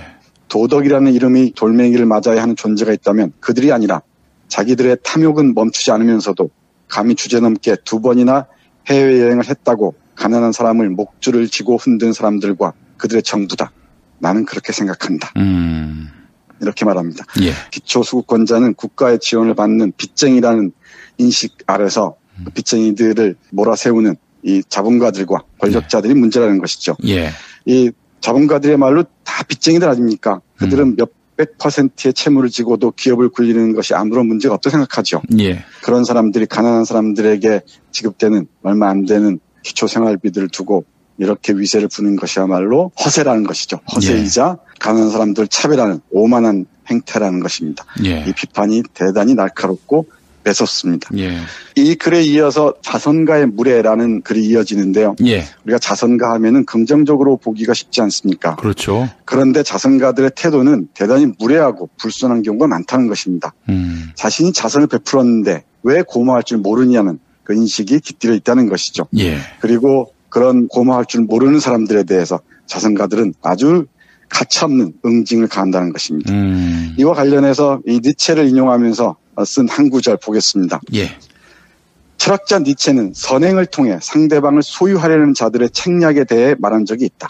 도덕이라는 이름이 돌멩이를 맞아야 하는 존재가 있다면 그들이 아니라 자기들의 탐욕은 멈추지 않으면서도 감히 주제넘게 두 번이나 해외여행을 했다고 가난한 사람을 목줄을 쥐고 흔든 사람들과 그들의 정부다. 나는 그렇게 생각한다. 음. 이렇게 말합니다. 예. 기초수급권자는 국가의 지원을 받는 빚쟁이라는 인식 아래서 그 빚쟁이들을 몰아세우는 이 자본가들과 권력자들이 문제라는 것이죠. 예. 이 자본가들의 말로 다 빚쟁이들 아닙니까? 그들은 몇백 퍼센트의 채무를 지고도 기업을 굴리는 것이 아무런 문제가 없다고 생각하죠. 예. 그런 사람들이 가난한 사람들에게 지급되는 얼마 안 되는 기초 생활비들을 두고 이렇게 위세를 부는 것이야말로 허세라는 것이죠. 허세이자 가난한 사람들 차별하는 오만한 행태라는 것입니다. 예. 이 비판이 대단히 날카롭고 매섭습니다. 예. 이 글에 이어서 자선가의 무례라는 글이 이어지는데요. 예. 우리가 자선가 하면은 긍정적으로 보기가 쉽지 않습니까? 그렇죠. 그런데 자선가들의 태도는 대단히 무례하고 불순한 경우가 많다는 것입니다. 음. 자신이 자선을 베풀었는데 왜 고마워할 줄 모르냐는 그 인식이 깃들어 있다는 것이죠. 예. 그리고 그런 고마워할 줄 모르는 사람들에 대해서 자선가들은 아주 가차없는 응징을 가한다는 것입니다. 음. 이와 관련해서 이 니체를 인용하면서 쓴 한 구절 보겠습니다. 예. 철학자 니체는 선행을 통해 상대방을 소유하려는 자들의 책략에 대해 말한 적이 있다.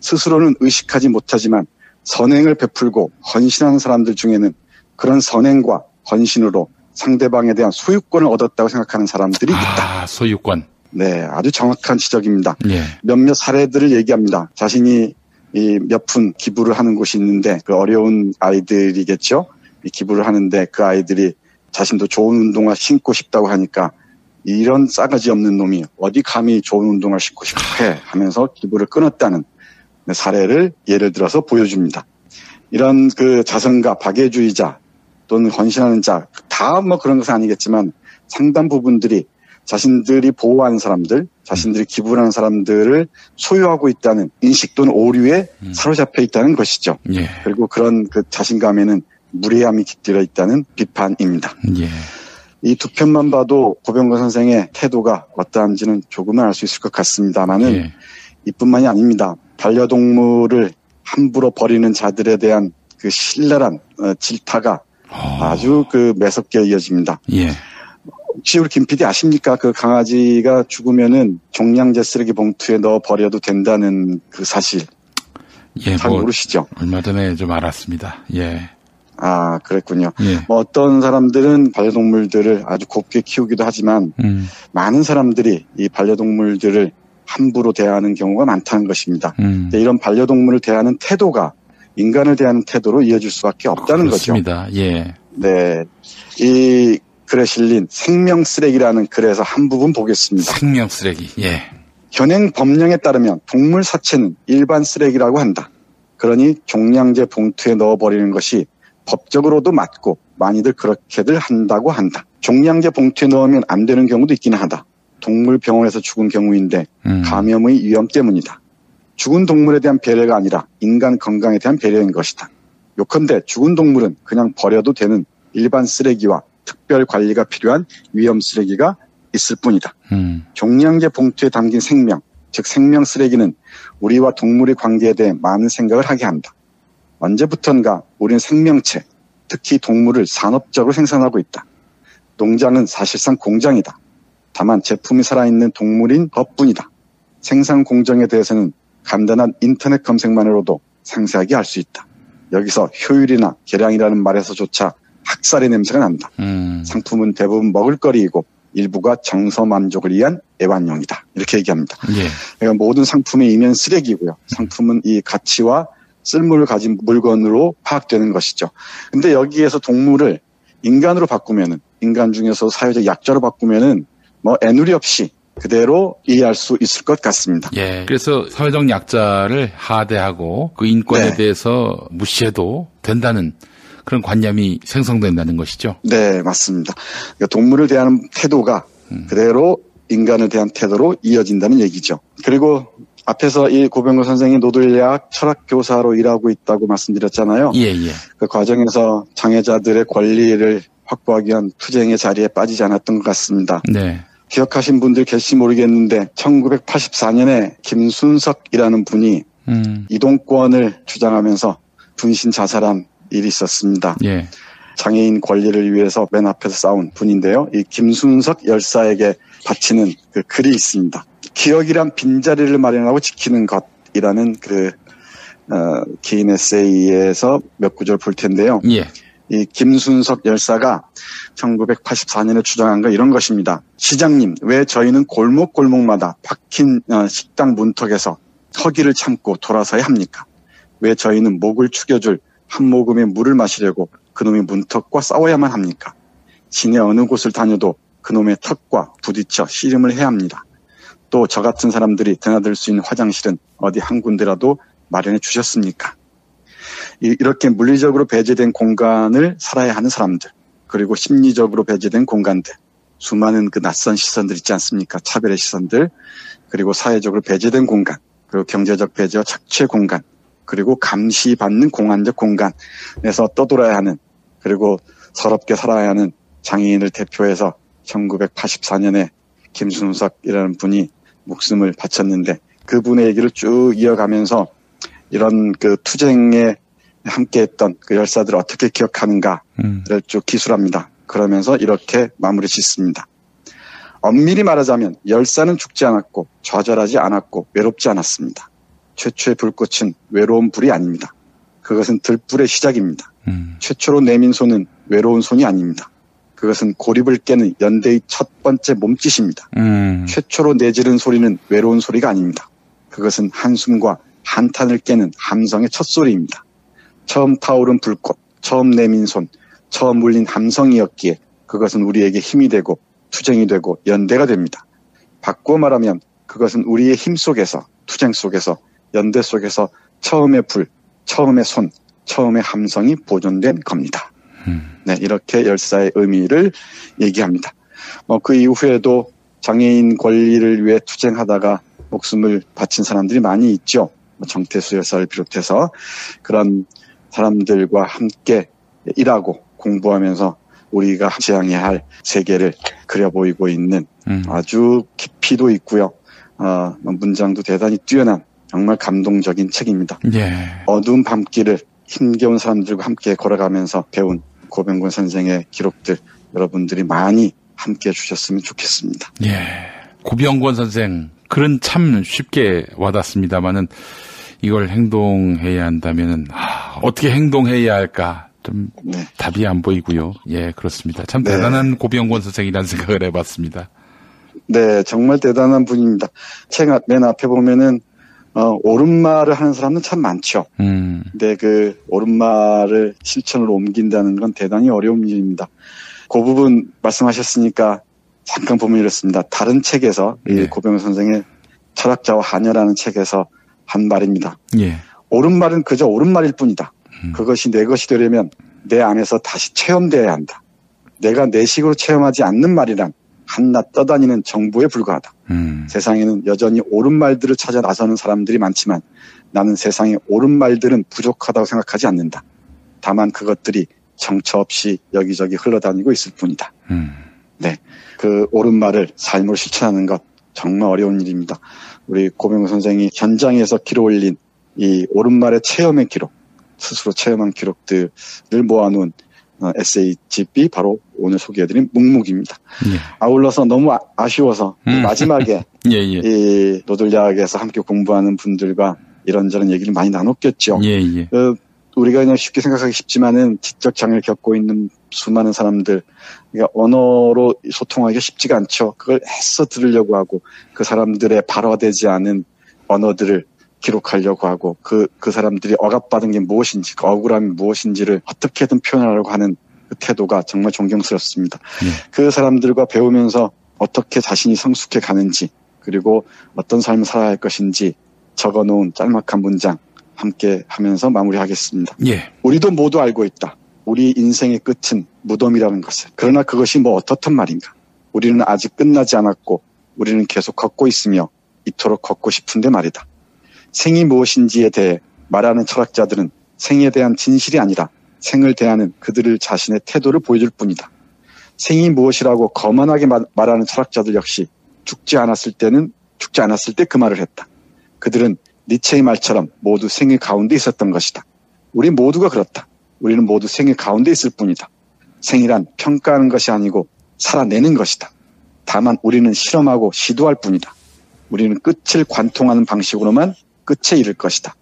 스스로는 의식하지 못하지만 선행을 베풀고 헌신하는 사람들 중에는 그런 선행과 헌신으로 상대방에 대한 소유권을 얻었다고 생각하는 사람들이 있다. 아, 소유권. 네, 아주 정확한 지적입니다. 예. 몇몇 사례들을 얘기합니다. 자신이 이몇푼 기부를 하는 곳이 있는데 그 어려운 아이들이겠죠. 이 기부를 하는데 그 아이들이 자신도 좋은 운동화 신고 싶다고 하니까 이런 싸가지 없는 놈이 어디 감히 좋은 운동화를 신고 싶어 해 하면서 기부를 끊었다는 사례를 예를 들어서 보여줍니다. 이런 그 자선가, 박애주의자 또는 헌신하는 자, 다 뭐 그런 것은 아니겠지만 상당 부분들이 자신들이 보호하는 사람들, 자신들이 기부하는 사람들을 소유하고 있다는 인식 또는 오류에 사로잡혀 있다는 것이죠. 예. 그리고 그런 그 자신감에는 무례함이 깃들어 있다는 비판입니다. 예. 이두 편만 봐도 고병건 선생의 태도가 어떠한지는 조금은 알 수 있을 것 같습니다만은 예. 이뿐만이 아닙니다. 반려동물을 함부로 버리는 자들에 대한 그 신랄한 어, 질타가 아주 그 매섭게 이어집니다. 예. 혹시 우리 김 PD 아십니까? 그 강아지가 죽으면은 종량제 쓰레기 봉투에 넣어 버려도 된다는 그 사실 예, 잘 뭐 모르시죠? 얼마 전에 좀 알았습니다. 예. 아 그랬군요. 예. 뭐 어떤 사람들은 반려동물들을 아주 곱게 키우기도 하지만 음. 많은 사람들이 이 반려동물들을 함부로 대하는 경우가 많다는 것입니다. 음. 이런 반려동물을 대하는 태도가 인간을 대하는 태도로 이어질 수밖에 없다는 거죠. 그렇습니다. 예. 네. 이 글에 실린 생명 쓰레기라는 글에서 한 부분 보겠습니다. 생명 쓰레기. 예. 현행 법령에 따르면 동물 사체는 일반 쓰레기라고 한다. 그러니 종량제 봉투에 넣어버리는 것이 법적으로도 맞고 많이들 그렇게들 한다고 한다. 종량제 봉투에 넣으면 안 되는 경우도 있기는 하다. 동물 병원에서 죽은 경우인데 음. 감염의 위험 때문이다. 죽은 동물에 대한 배려가 아니라 인간 건강에 대한 배려인 것이다. 요컨대 죽은 동물은 그냥 버려도 되는 일반 쓰레기와 특별 관리가 필요한 위험 쓰레기가 있을 뿐이다. 음. 종량제 봉투에 담긴 생명, 즉 생명 쓰레기는 우리와 동물의 관계에 대해 많은 생각을 하게 한다. 언제부턴가 우리는 생명체, 특히 동물을 산업적으로 생산하고 있다. 농장은 사실상 공장이다. 다만 제품이 살아있는 동물인 것뿐이다. 생산 공정에 대해서는 간단한 인터넷 검색만으로도 상세하게 알 수 있다. 여기서 효율이나 계량이라는 말에서조차 학살의 냄새가 난다. 음. 상품은 대부분 먹을거리이고 일부가 정서 만족을 위한 애완용이다. 이렇게 얘기합니다. 예. 그러니까 모든 상품의 이면 쓰레기고요. 상품은 이 가치와 쓸모를 가진 물건으로 파악되는 것이죠. 근데 여기에서 동물을 인간으로 바꾸면은 인간 중에서 사회적 약자로 바꾸면은 뭐 애누리 없이 그대로 이해할 수 있을 것 같습니다. 예. 그래서 사회적 약자를 하대하고 그 인권에 네. 대해서 무시해도 된다는 그런 관념이 생성된다는 것이죠. 네, 맞습니다. 그러니까 동물을 대하는 태도가 음. 그대로 인간을 대한 태도로 이어진다는 얘기죠. 그리고 앞에서 이 고병호 선생이 노들대학 철학 교사로 일하고 있다고 말씀드렸잖아요. 예, 예. 그 과정에서 장애자들의 권리를 확보하기 위한 투쟁의 자리에 빠지지 않았던 것 같습니다. 네. 기억하신 분들 계실지 모르겠는데 1984년에 김순석이라는 분이 음. 이동권을 주장하면서 분신 자살한 일이 있었습니다. 예. 장애인 권리를 위해서 맨 앞에서 싸운 분인데요. 이 김순석 열사에게 바치는 그 글이 있습니다. 기억이란 빈자리를 마련하고 지키는 것이라는 그 어, 긴 에세이에서 몇 구절 볼 텐데요. 예. 이 김순석 열사가 1984년에 주장한 거 이런 것입니다. 시장님, 왜 저희는 골목골목마다 박힌 어, 식당 문턱에서 허기를 참고 돌아서야 합니까? 왜 저희는 목을 축여줄 한 모금의 물을 마시려고 그놈의 문턱과 싸워야만 합니까? 시내 어느 곳을 다녀도 그놈의 턱과 부딪혀 씨름을 해야 합니다. 또 저 같은 사람들이 드나들 수 있는 화장실은 어디 한 군데라도 마련해 주셨습니까? 이- 이렇게 물리적으로 배제된 공간을 살아야 하는 사람들, 그리고 심리적으로 배제된 공간들, 수많은 그 낯선 시선들 있지 않습니까? 차별의 시선들, 그리고 사회적으로 배제된 공간, 그리고 경제적 배제와 착취의 공간, 그리고 감시받는 공안적 공간에서 떠돌아야 하는, 그리고 서럽게 살아야 하는 장애인을 대표해서 1984년에 김순석이라는 분이 목숨을 바쳤는데 그분의 얘기를 쭉 이어가면서 이런 그 투쟁에 함께했던 그 열사들을 어떻게 기억하는가를 음. 쭉 기술합니다. 그러면서 이렇게 마무리 짓습니다. 엄밀히 말하자면 열사는 죽지 않았고 좌절하지 않았고 외롭지 않았습니다. 최초의 불꽃은 외로운 불이 아닙니다. 그것은 들불의 시작입니다. 음. 최초로 내민 손은 외로운 손이 아닙니다. 그것은 고립을 깨는 연대의 첫 번째 몸짓입니다. 음. 최초로 내지른 소리는 외로운 소리가 아닙니다. 그것은 한숨과 한탄을 깨는 함성의 첫 소리입니다. 처음 타오른 불꽃, 처음 내민 손, 처음 물린 함성이었기에 그것은 우리에게 힘이 되고 투쟁이 되고 연대가 됩니다. 바꾸어 말하면 그것은 우리의 힘 속에서 투쟁 속에서 연대 속에서 처음의 불, 처음의 손, 처음의 함성이 보존된 겁니다. 네, 이렇게 열사의 의미를 얘기합니다. 뭐 그 이후에도 장애인 권리를 위해 투쟁하다가 목숨을 바친 사람들이 많이 있죠. 뭐 정태수 열사를 비롯해서 그런 사람들과 함께 일하고 공부하면서 우리가 지향해야 할 세계를 그려 보이고 있는 음. 아주 깊이도 있고요. 어, 문장도 대단히 뛰어난 정말 감동적인 책입니다. 예. 어두운 밤길을 힘겨운 사람들과 함께 걸어가면서 배운 고병곤 선생의 기록들 여러분들이 많이 함께 해주셨으면 좋겠습니다. 예. 고병권 선생 글은 참 쉽게 와닿습니다만은 이걸 행동해야 한다면은 아, 어떻게 행동해야 할까 좀 네. 답이 안 보이고요. 예, 그렇습니다. 참 네. 대단한 고병권 선생이라는 생각을 해봤습니다. 네, 정말 대단한 분입니다. 책 맨 앞에 보면은 어, 옳은 말을 하는 사람은 참 많죠. 음, 근데 그 옳은 말을 실천으로 옮긴다는 건 대단히 어려운 일입니다. 그 부분 말씀하셨으니까 잠깐 보면 이렇습니다. 다른 책에서 이 네. 고병호 선생의 철학자와 하녀라는 책에서 한 말입니다. 예, 옳은 말은 그저 옳은 말일 뿐이다. 음. 그것이 내 것이 되려면 내 안에서 다시 체험되어야 한다. 내가 내 식으로 체험하지 않는 말이란 한낱 떠다니는 정보에 불과하다. 음, 세상에는 여전히 옳은 말들을 찾아 나서는 사람들이 많지만 나는 세상에 옳은 말들은 부족하다고 생각하지 않는다. 다만 그것들이 정처 없이 여기저기 흘러다니고 있을 뿐이다. 음, 그 옳은 말을 삶으로 실천하는 것 정말 어려운 일입니다. 우리 고병호 선생이 현장에서 기록 올린 이 옳은 말의 체험의 기록, 스스로 체험한 기록들을 모아놓은 어, 에세이집이 바로 오늘 소개해드린 묵묵입니다. 예, 아울러서 너무 아, 쉬워서 음. 마지막에 예, 예, 이 노들야학에서 함께 공부하는 분들과 이런저런 얘기를 많이 나눴겠죠. 예, 예, 어, 우리가 그냥 쉽게 생각하기 쉽지만은 지적 장애를 겪고 있는 수많은 사람들, 그러니까 언어로 소통하기가 쉽지가 않죠. 그걸 애써 들으려고 하고 그 사람들의 발화되지 않은 언어들을 기록하려고 하고 그, 그 사람들이 억압받은 게 무엇인지, 그 억울함이 무엇인지를 어떻게든 표현하려고 하는 그 태도가 정말 존경스럽습니다. 예. 그 사람들과 배우면서 어떻게 자신이 성숙해 가는지 그리고 어떤 삶을 살아야 할 것인지 적어 놓은 짤막한 문장 함께 하면서 마무리하겠습니다. 예, 우리도 모두 알고 있다. 우리 인생의 끝은 무덤이라는 것을. 그러나 그것이 뭐 어떻단 말인가. 우리는 아직 끝나지 않았고 우리는 계속 걷고 있으며 이토록 걷고 싶은데 말이다. 생이 무엇인지에 대해 말하는 철학자들은 생에 대한 진실이 아니라 생을 대하는 그들을 자신의 태도를 보여줄 뿐이다. 생이 무엇이라고 거만하게 마- 말하는 철학자들 역시 죽지 않았을 때는 죽지 않았을 때 그 말을 했다. 그들은 니체의 말처럼 모두 생의 가운데 있었던 것이다. 우리 모두가 그렇다. 우리는 모두 생의 가운데 있을 뿐이다. 생이란 평가하는 것이 아니고 살아내는 것이다. 다만 우리는 실험하고 시도할 뿐이다. 우리는 끝을 관통하는 방식으로만 끝에 이를 것이다.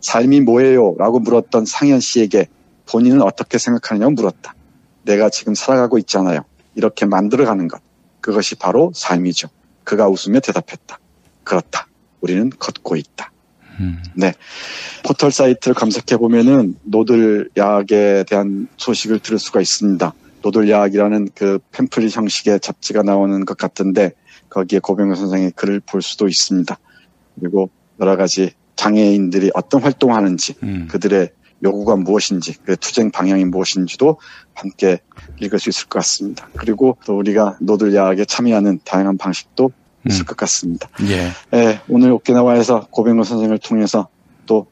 삶이 뭐예요? 라고 물었던 상현 씨에게 본인은 어떻게 생각하느냐고 물었다. 내가 지금 살아가고 있잖아요. 이렇게 만들어가는 것. 그것이 바로 삶이죠. 그가 웃으며 대답했다. 그렇다. 우리는 걷고 있다. 음, 네. 포털 사이트를 검색해 보면은 노들 야학에 대한 소식을 들을 수가 있습니다. 노들 야학이라는 그 팸플릿 형식의 잡지가 나오는 것 같은데 거기에 고병호 선생의 글을 볼 수도 있습니다. 그리고 여러 가지 장애인들이 어떤 활동을 하는지 음, 그들의 요구가 무엇인지 그 투쟁 방향이 무엇인지도 함께 읽을 수 있을 것 같습니다. 그리고 또 우리가 노들 야학에 참여하는 다양한 방식도 있을 음. 것 같습니다. 예, 예, 오늘 오키나와에서 고병호 선생을 통해서 또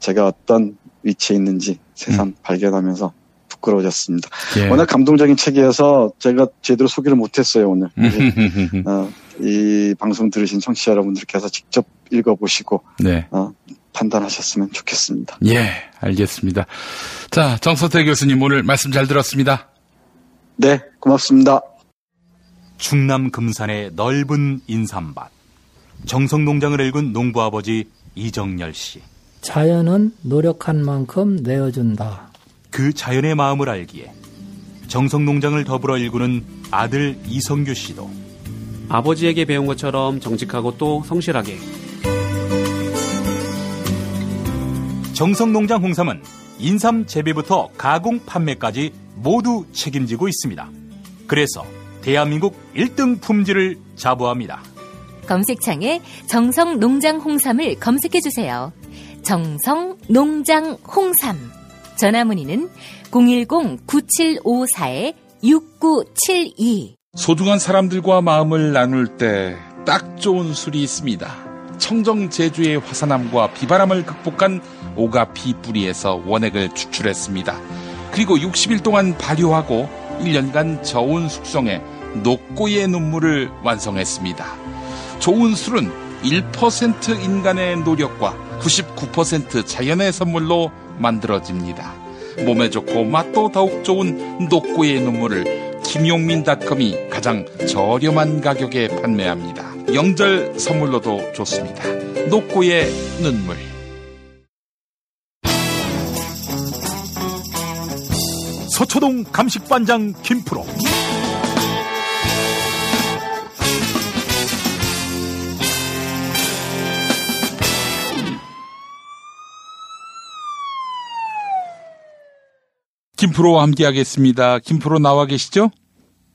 제가 어떤 위치에 있는지 새삼 발견하면서 부끄러워졌습니다. 예. 워낙 감동적인 책이어서 제가 제대로 소개를 못했어요 오늘. 음, 어, 이 방송 들으신 청취자 여러분들께서 직접 읽어보시고 네. 어, 판단하셨으면 좋겠습니다. 예, 알겠습니다. 자, 정서태 교수님 오늘 말씀 잘 들었습니다. 네, 고맙습니다. 충남 금산의 넓은 인삼밭. 정성농장을 일군 농부 아버지 이정열 씨. 자연은 노력한 만큼 내어준다. 그 자연의 마음을 알기에 정성농장을 더불어 일구는 아들 이성규 씨도 아버지에게 배운 것처럼 정직하고 또 성실하게 정성농장 홍삼은 인삼 재배부터 가공 판매까지 모두 책임지고 있습니다. 그래서 대한민국 1등 품질을 자부합니다. 검색창에 정성농장 홍삼을 검색해 주세요. 정성농장 홍삼. 전화 문의는 010-9754-6972. 소중한 사람들과 마음을 나눌 때 딱 좋은 술이 있습니다. 청정 제주의 화산암과 비바람을 극복한 오가피 뿌리에서 원액을 추출했습니다. 그리고 60일 동안 발효하고 1년간 저온 숙성해 녹고의 눈물을 완성했습니다. 좋은 술은 1% 인간의 노력과 99% 자연의 선물로 만들어집니다. 몸에 좋고 맛도 더욱 좋은 녹고의 눈물을 김용민닷컴이 가장 저렴한 가격에 판매합니다. 영절 선물로도 좋습니다. 녹고의 눈물. 서초동 감식반장 김프로. 김프로와 함께하겠습니다. 김프로 나와 계시죠?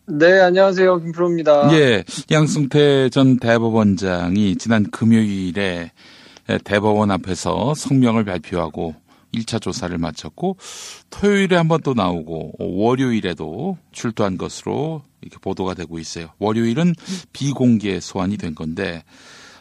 네, 안녕하세요. 김프로입니다. 예, 양승태 전 대법원장이 지난 금요일에 대법원 앞에서 성명을 발표하고 1차 조사를 마쳤고 토요일에 한 번 또 나오고 월요일에도 출두한 것으로 이렇게 보도가 되고 있어요. 월요일은 비공개 소환이 된 건데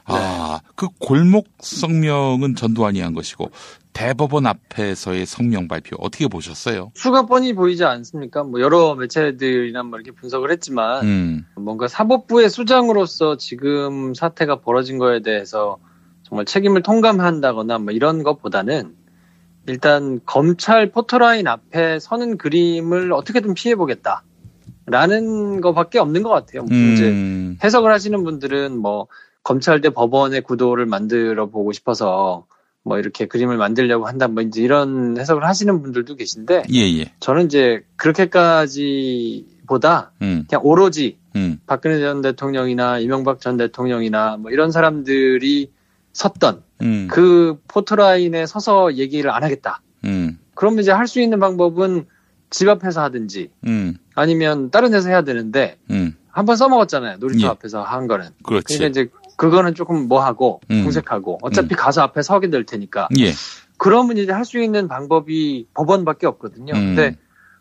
아, 그 골목 성명은 전두환이 한 것이고 대법원 앞에서의 성명 발표 어떻게 보셨어요? 수가 뻔히 보이지 않습니까? 뭐 여러 매체들이나 뭐 이렇게 분석을 했지만 음, 뭔가 사법부의 수장으로서 지금 사태가 벌어진 거에 대해서 정말 책임을 통감한다거나 뭐 이런 것보다는 일단 검찰 포토라인 앞에 서는 그림을 어떻게든 피해보겠다. 라는 것밖에 없는 것 같아요. 이제 음, 해석을 하시는 분들은 뭐 검찰 대 법원의 구도를 만들어 보고 싶어서 뭐 이렇게 그림을 만들려고 한다 뭐 이제 이런 해석을 하시는 분들도 계신데 예, 예. 저는 이제 그렇게까지 보다 음, 그냥 오로지 음, 박근혜 전 대통령이나 이명박 전 대통령이나 뭐 이런 사람들이 섰던 음, 그 포토라인에 서서 얘기를 안 하겠다. 음, 그러면 이제 할 수 있는 방법은 집 앞에서 하든지 음, 아니면 다른 데서 해야 되는데 음, 한번 써먹었잖아요. 놀이터 예. 앞에서 한 거는. 그렇지. 그러니까 이제 그거는 조금 뭐하고 음. 공색하고 어차피 가서 앞에 서게 될 테니까 예, 그러면 이제 할 수 있는 방법이 법원밖에 없거든요. 음. 근데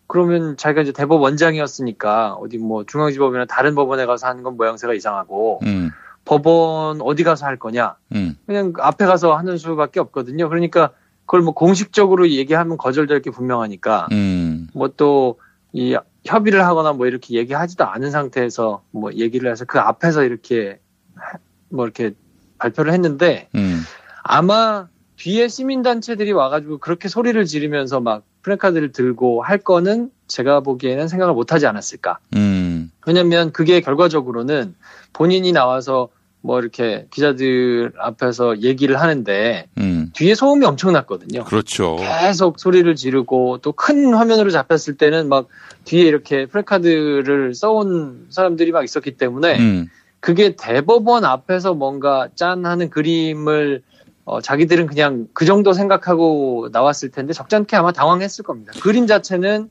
그러면 자기가 이제 대법원장이었으니까 어디 뭐 중앙지법이나 다른 법원에 가서 하는 건 모양새가 이상하고 음, 법원 어디 가서 할 거냐 음, 그냥 앞에 가서 하는 수밖에 없거든요. 그러니까 그걸 뭐 공식적으로 얘기하면 거절될 게 분명하니까 음, 뭐또 이 협의를 하거나 뭐 이렇게 얘기하지도 않은 상태에서 뭐 얘기를 해서 그 앞에서 이렇게 하- 뭐 이렇게 발표를 했는데 음, 아마 뒤에 시민단체들이 와가지고 그렇게 소리를 지르면서 막 프랭카드를 들고 할 거는 제가 보기에는 생각을 못하지 않았을까. 음, 왜냐면 그게 결과적으로는 본인이 나와서 뭐 이렇게 기자들 앞에서 얘기를 하는데 음, 뒤에 소음이 엄청났거든요. 그렇죠. 계속 소리를 지르고 또 큰 화면으로 잡혔을 때는 막 뒤에 이렇게 프랭카드를 써온 사람들이 막 있었기 때문에 음, 그게 대법원 앞에서 뭔가 짠 하는 그림을 어, 자기들은 그냥 그 정도 생각하고 나왔을 텐데 적잖게 아마 당황했을 겁니다. 그림 자체는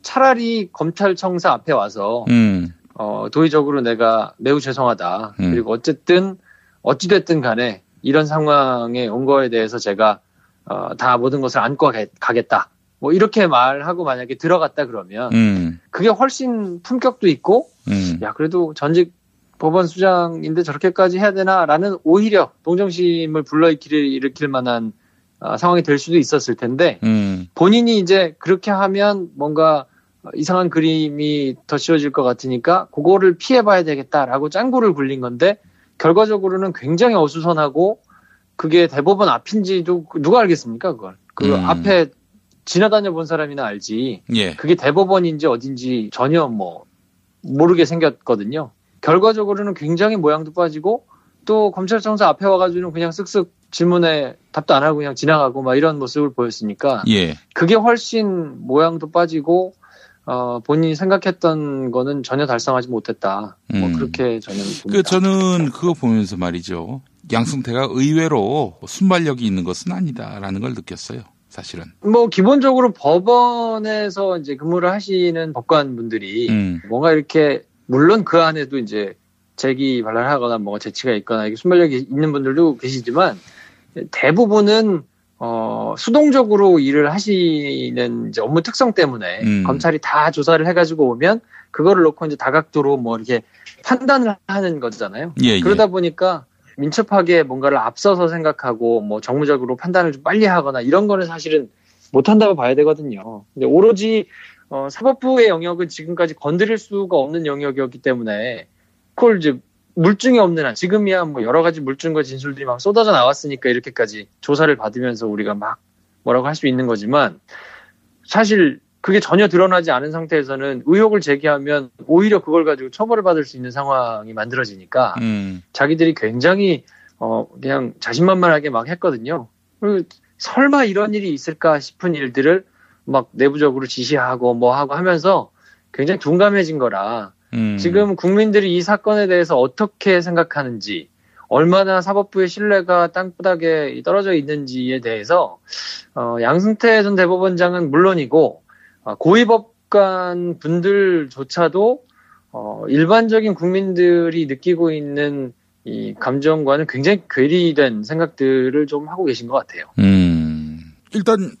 차라리 검찰청사 앞에 와서 음, 어, 도의적으로 내가 매우 죄송하다. 음. 그리고 어쨌든 어찌됐든 간에 이런 상황에 온 거에 대해서 제가 어, 다 모든 것을 안고 가- 가겠다. 뭐 이렇게 말하고 만약에 들어갔다 그러면 음, 그게 훨씬 품격도 있고 음, 야 그래도 전직 법원 수장인데 저렇게까지 해야 되나라는 오히려 동정심을 불러일으킬 일으킬 만한 어, 상황이 될 수도 있었을 텐데 음, 본인이 이제 그렇게 하면 뭔가 이상한 그림이 더 씌워질 것 같으니까 그거를 피해봐야 되겠다라고 짱구를 굴린 건데 결과적으로는 굉장히 어수선하고 그게 대법원 앞인지도 누가 알겠습니까 그걸 그 음. 앞에 지나다녀 본 사람이나 알지 예, 그게 대법원인지 어딘지 전혀 뭐 모르게 생겼거든요. 결과적으로는 굉장히 모양도 빠지고 또 검찰청사 앞에 와가지고는 그냥 쓱쓱 질문에 답도 안 하고 그냥 지나가고 막 이런 모습을 보였으니까 예, 그게 훨씬 모양도 빠지고 어, 본인이 생각했던 거는 전혀 달성하지 못했다. 뭐 음. 그렇게 저는 봅니다. 그 저는 그거 보면서 말이죠. 양승태가 의외로 순발력이 있는 것은 아니다라는 걸 느꼈어요. 사실은. 뭐 기본적으로 법원에서 이제 근무를 하시는 법관 분들이 음. 뭔가 이렇게 물론 그 안에도 이제 재기 발랄하거나 뭔가 재치가 있거나 이게 순발력이 있는 분들도 계시지만 대부분은 어 수동적으로 일을 하시는 이제 업무 특성 때문에 음. 검찰이 다 조사를 해가지고 오면 그거를 놓고 이제 다각도로 뭐 이렇게 판단을 하는 거잖아요. 예, 예. 그러다 보니까 민첩하게 뭔가를 앞서서 생각하고 뭐 정무적으로 판단을 좀 빨리 하거나 이런 거는 사실은 못한다고 봐야 되거든요. 근데 오로지 어, 사법부의 영역은 지금까지 건드릴 수가 없는 영역이었기 때문에 그걸 이제 물증이 없는 한 지금이야 뭐 여러 가지 물증과 진술들이 막 쏟아져 나왔으니까 이렇게까지 조사를 받으면서 우리가 막 뭐라고 할 수 있는 거지만 사실 그게 전혀 드러나지 않은 상태에서는 의혹을 제기하면 오히려 그걸 가지고 처벌을 받을 수 있는 상황이 만들어지니까 음. 자기들이 굉장히 어 그냥 자신만만하게 막 했거든요. 그리고 설마 이런 일이 있을까 싶은 일들을 막 내부적으로 지시하고 뭐 하고 하면서 굉장히 둔감해진 거라 음. 지금 국민들이 이 사건에 대해서 어떻게 생각하는지 얼마나 사법부의 신뢰가 땅바닥에 떨어져 있는지에 대해서 어, 양승태 전 대법원장은 물론이고 어, 고위법관 분들조차도 어, 일반적인 국민들이 느끼고 있는 이 감정과는 굉장히 괴리된 생각들을 좀 하고 계신 것 같아요. 음. 일단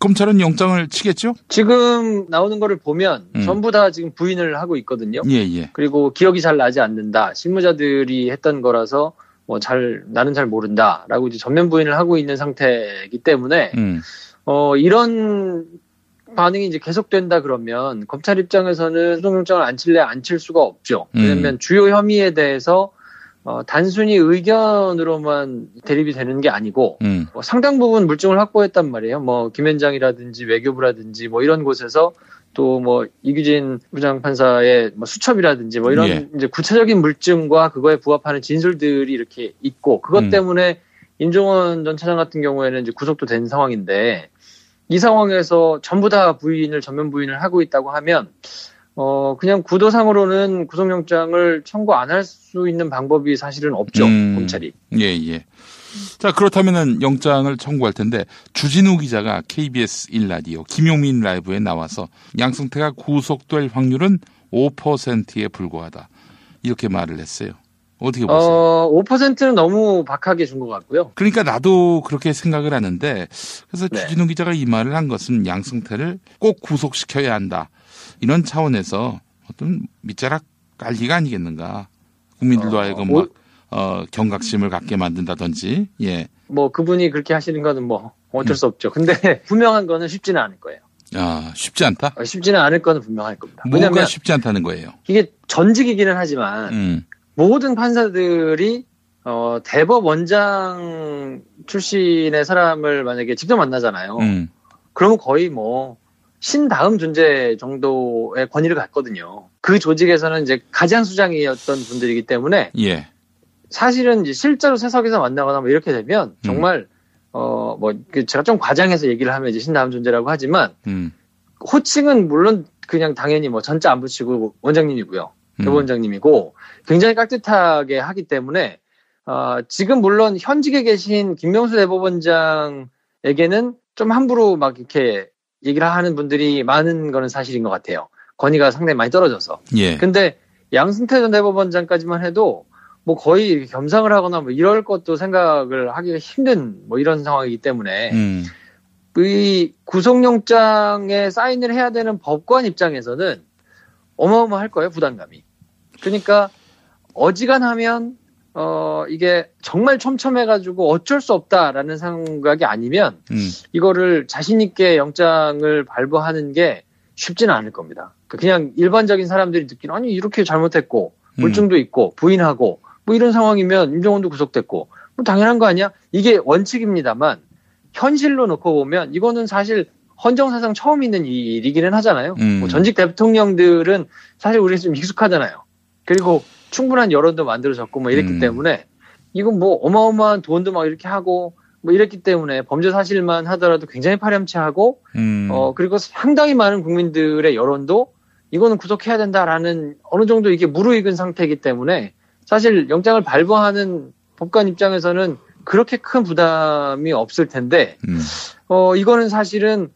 검찰은 영장을 치겠죠? 지금 나오는 거를 보면 음. 전부 다 지금 부인을 하고 있거든요. 예, 예. 그리고 기억이 잘 나지 않는다. 실무자들이 했던 거라서 뭐 잘 나는 잘 모른다라고 이제 전면 부인을 하고 있는 상태이기 때문에 음. 어 이런 반응이 이제 계속된다 그러면 검찰 입장에서는 수동영장을 안 칠래 안 칠 수가 없죠. 왜냐하면 음. 주요 혐의에 대해서 어, 단순히 의견으로만 대립이 되는 게 아니고 음. 뭐 상당 부분 물증을 확보했단 말이에요. 뭐 김현장이라든지 외교부라든지 뭐 이런 곳에서 또 뭐 이규진 부장판사의 뭐 수첩이라든지 뭐 이런 예. 이제 구체적인 물증과 그거에 부합하는 진술들이 이렇게 있고 그것 음. 때문에 임종원 전 차장 같은 경우에는 이제 구속도 된 상황인데 이 상황에서 전부 다 부인을 전면 부인을 하고 있다고 하면 어 그냥 구도상으로는 구속영장을 청구 안 할 수 있는 방법이 사실은 없죠 음. 검찰이. 예, 예. 자, 그렇다면은 영장을 청구할 텐데 주진우 기자가 KBS 1라디오 김용민 라이브에 나와서 양승태가 구속될 확률은 5%에 불과하다. 이렇게 말을 했어요. 어떻게 보세요? 어 5%는 너무 박하게 준 것 같고요. 그러니까 나도 그렇게 생각을 하는데 그래서 네. 주진우 기자가 이 말을 한 것은 양승태를 꼭 구속시켜야 한다. 이런 차원에서 어떤 밑자락 깔기가 아니겠는가. 국민들도 어, 하여금 오- 막 어, 경각심을 갖게 만든다든지. 예. 뭐 그분이 그렇게 하시는 거는 뭐 어쩔 수 없죠. 근데 분명한 거는 쉽지는 않을 거예요. 아, 쉽지 않다? 어, 쉽지는 않을 거는 분명할 겁니다. 뭐가 쉽지 않다는 거예요. 이게 전직이기는 하지만 음. 모든 판사들이 어, 대법 원장 출신의 사람을 만약에 직접 만나잖아요. 음. 그러면 거의 뭐 신 다음 존재 정도의 권위를 갖거든요. 그 조직에서는 이제 가장 수장이었던 분들이기 때문에 예. 사실은 이제 실제로 세석에서 만나거나 뭐 이렇게 되면 정말 어뭐 제가 좀 과장해서 얘기를 하면 이제 신 다음 존재라고 하지만 음. 호칭은 물론 그냥 당연히 뭐 전자 안 붙이고 원장님이고요. 음. 대법원장님이고 굉장히 깍듯하게 하기 때문에 어, 지금 물론 현직에 계신 김명수 대법원장에게는 좀 함부로 막 이렇게 얘기를 하는 분들이 많은 거는 사실인 것 같아요. 권위가 상당히 많이 떨어져서. 예. 근데 양승태 전 대법원장까지만 해도 뭐 거의 겸상을 하거나 뭐 이럴 것도 생각을 하기가 힘든 뭐 이런 상황이기 때문에 음. 이 구속영장에 사인을 해야 되는 법관 입장에서는 어마어마할 거예요 부담감이. 그러니까 어지간하면 어 이게 정말 촘촘해가지고 어쩔 수 없다라는 생각이 아니면 음. 이거를 자신 있게 영장을 발부하는 게 쉽지는 않을 겁니다. 그냥 일반적인 사람들이 듣기는 아니 이렇게 잘못했고 물증도 있고 부인하고 뭐 이런 상황이면 임종원도 구속됐고 뭐 당연한 거 아니야? 이게 원칙입니다만 현실로 놓고 보면 이거는 사실 헌정사상 처음 있는 일이기는 하잖아요. 음. 뭐 전직 대통령들은 사실 우리 좀 익숙하잖아요. 그리고 충분한 여론도 만들어졌고 뭐 이랬기 음. 때문에 이건 뭐 어마어마한 돈도 막 이렇게 하고 뭐 이랬기 때문에 범죄 사실만 하더라도 굉장히 파렴치하고 음. 어 그리고 상당히 많은 국민들의 여론도 이거는 구속해야 된다라는 어느 정도 이게 무르익은 상태이기 때문에 사실 영장을 발부하는 법관 입장에서는 그렇게 큰 부담이 없을 텐데 음. 어 이거는 사실은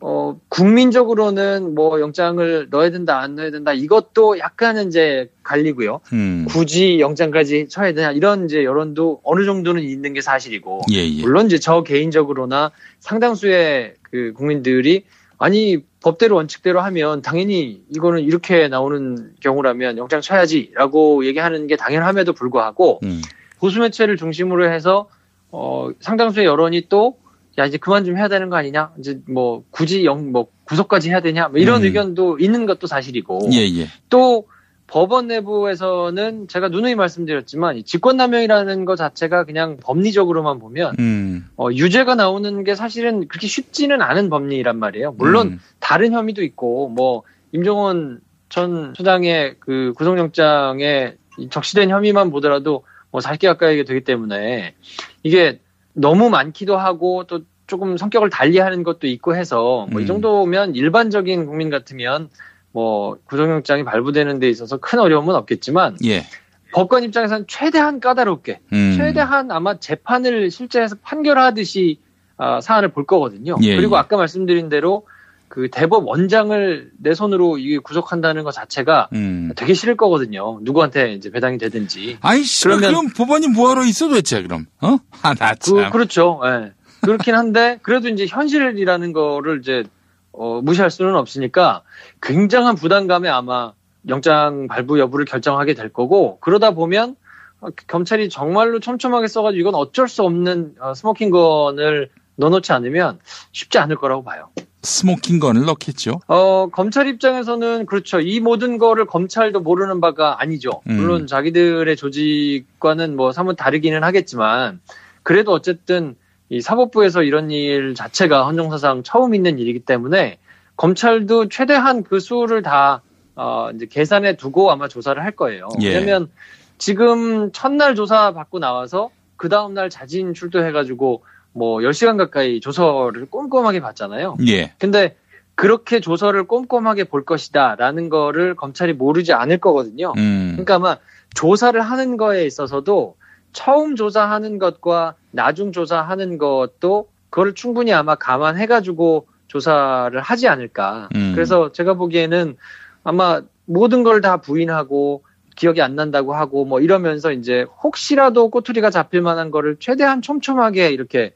어 국민적으로는 뭐 영장을 넣어야 된다 안 넣어야 된다 이것도 약간은 이제 갈리고요. 음. 굳이 영장까지 쳐야 되냐 이런 이제 여론도 어느 정도는 있는 게 사실이고 예, 예. 물론 이제 저 개인적으로나 상당수의 그 국민들이 아니 법대로 원칙대로 하면 당연히 이거는 이렇게 나오는 경우라면 영장 쳐야지라고 얘기하는 게 당연함에도 불구하고 음. 보수 매체를 중심으로 해서 어 상당수의 여론이 또 야 이제 그만 좀 해야 되는 거 아니냐 이제 뭐 굳이 영 뭐 구속까지 해야 되냐 뭐 이런 음. 의견도 있는 것도 사실이고 예, 예. 또 법원 내부에서는 제가 누누이 말씀드렸지만 이 직권남용이라는 것 자체가 그냥 법리적으로만 보면 음. 어, 유죄가 나오는 게 사실은 그렇게 쉽지는 않은 법리란 말이에요. 물론 음. 다른 혐의도 있고 뭐 임종원 전 소장의 그 구속영장에 이 적시된 혐의만 보더라도 뭐 40개 가까이 되기 때문에 이게 너무 많기도 하고 또 조금 성격을 달리하는 것도 있고 해서 뭐이 음. 정도면 일반적인 국민 같으면 뭐 구속영장이 발부되는 데 있어서 큰 어려움은 없겠지만 예. 법관 입장에서는 최대한 까다롭게 음. 최대한 아마 재판을 실제해서 판결하듯이 아, 사안을 볼 거거든요. 예, 그리고 예. 아까 말씀드린 대로 그 대법 원장을 내 손으로 이게 구속한다는 것 자체가 음. 되게 싫을 거거든요. 누구한테 이제 배당이 되든지. 아이씨, 그러면- 그럼 법원이 뭐하러 있어 도대체 그럼? 어? 아, 나 참. 그, 그렇죠. 예. 그렇긴 한데 그래도 이제 현실이라는 거를 이제 어, 무시할 수는 없으니까 굉장한 부담감에 아마 영장 발부 여부를 결정하게 될 거고 그러다 보면 어, 검찰이 정말로 촘촘하게 써가지고 이건 어쩔 수 없는 어, 스모킹건을 넣어놓지 않으면 쉽지 않을 거라고 봐요. smoking gun을 넣겠죠. 어, 검찰 입장에서는 그렇죠. 이 모든 거를 검찰도 모르는 바가 아니죠. 음. 물론 자기들의 조직과는 뭐 사뭇 다르기는 하겠지만 그래도 어쨌든 이 사법부에서 이런 일 자체가 헌정사상 처음 있는 일이기 때문에 검찰도 최대한 그 수를 다 어, 이제 계산해 두고 아마 조사를 할 거예요. 예. 왜냐면 지금 첫날 조사 받고 나와서 그 다음날 자진 출두해가지고 뭐 10시간 가까이 조서를 꼼꼼하게 봤잖아요. 예. 근데 그렇게 조서를 꼼꼼하게 볼 것이다라는 거를 검찰이 모르지 않을 거거든요. 음. 그러니까 아마 조사를 하는 거에 있어서도 처음 조사하는 것과 나중 조사하는 것도 그걸 충분히 아마 감안해가지고 조사를 하지 않을까. 음. 그래서 제가 보기에는 아마 모든 걸 다 부인하고 기억이 안 난다고 하고 뭐 이러면서 이제 혹시라도 꼬투리가 잡힐 만한 거를 최대한 촘촘하게 이렇게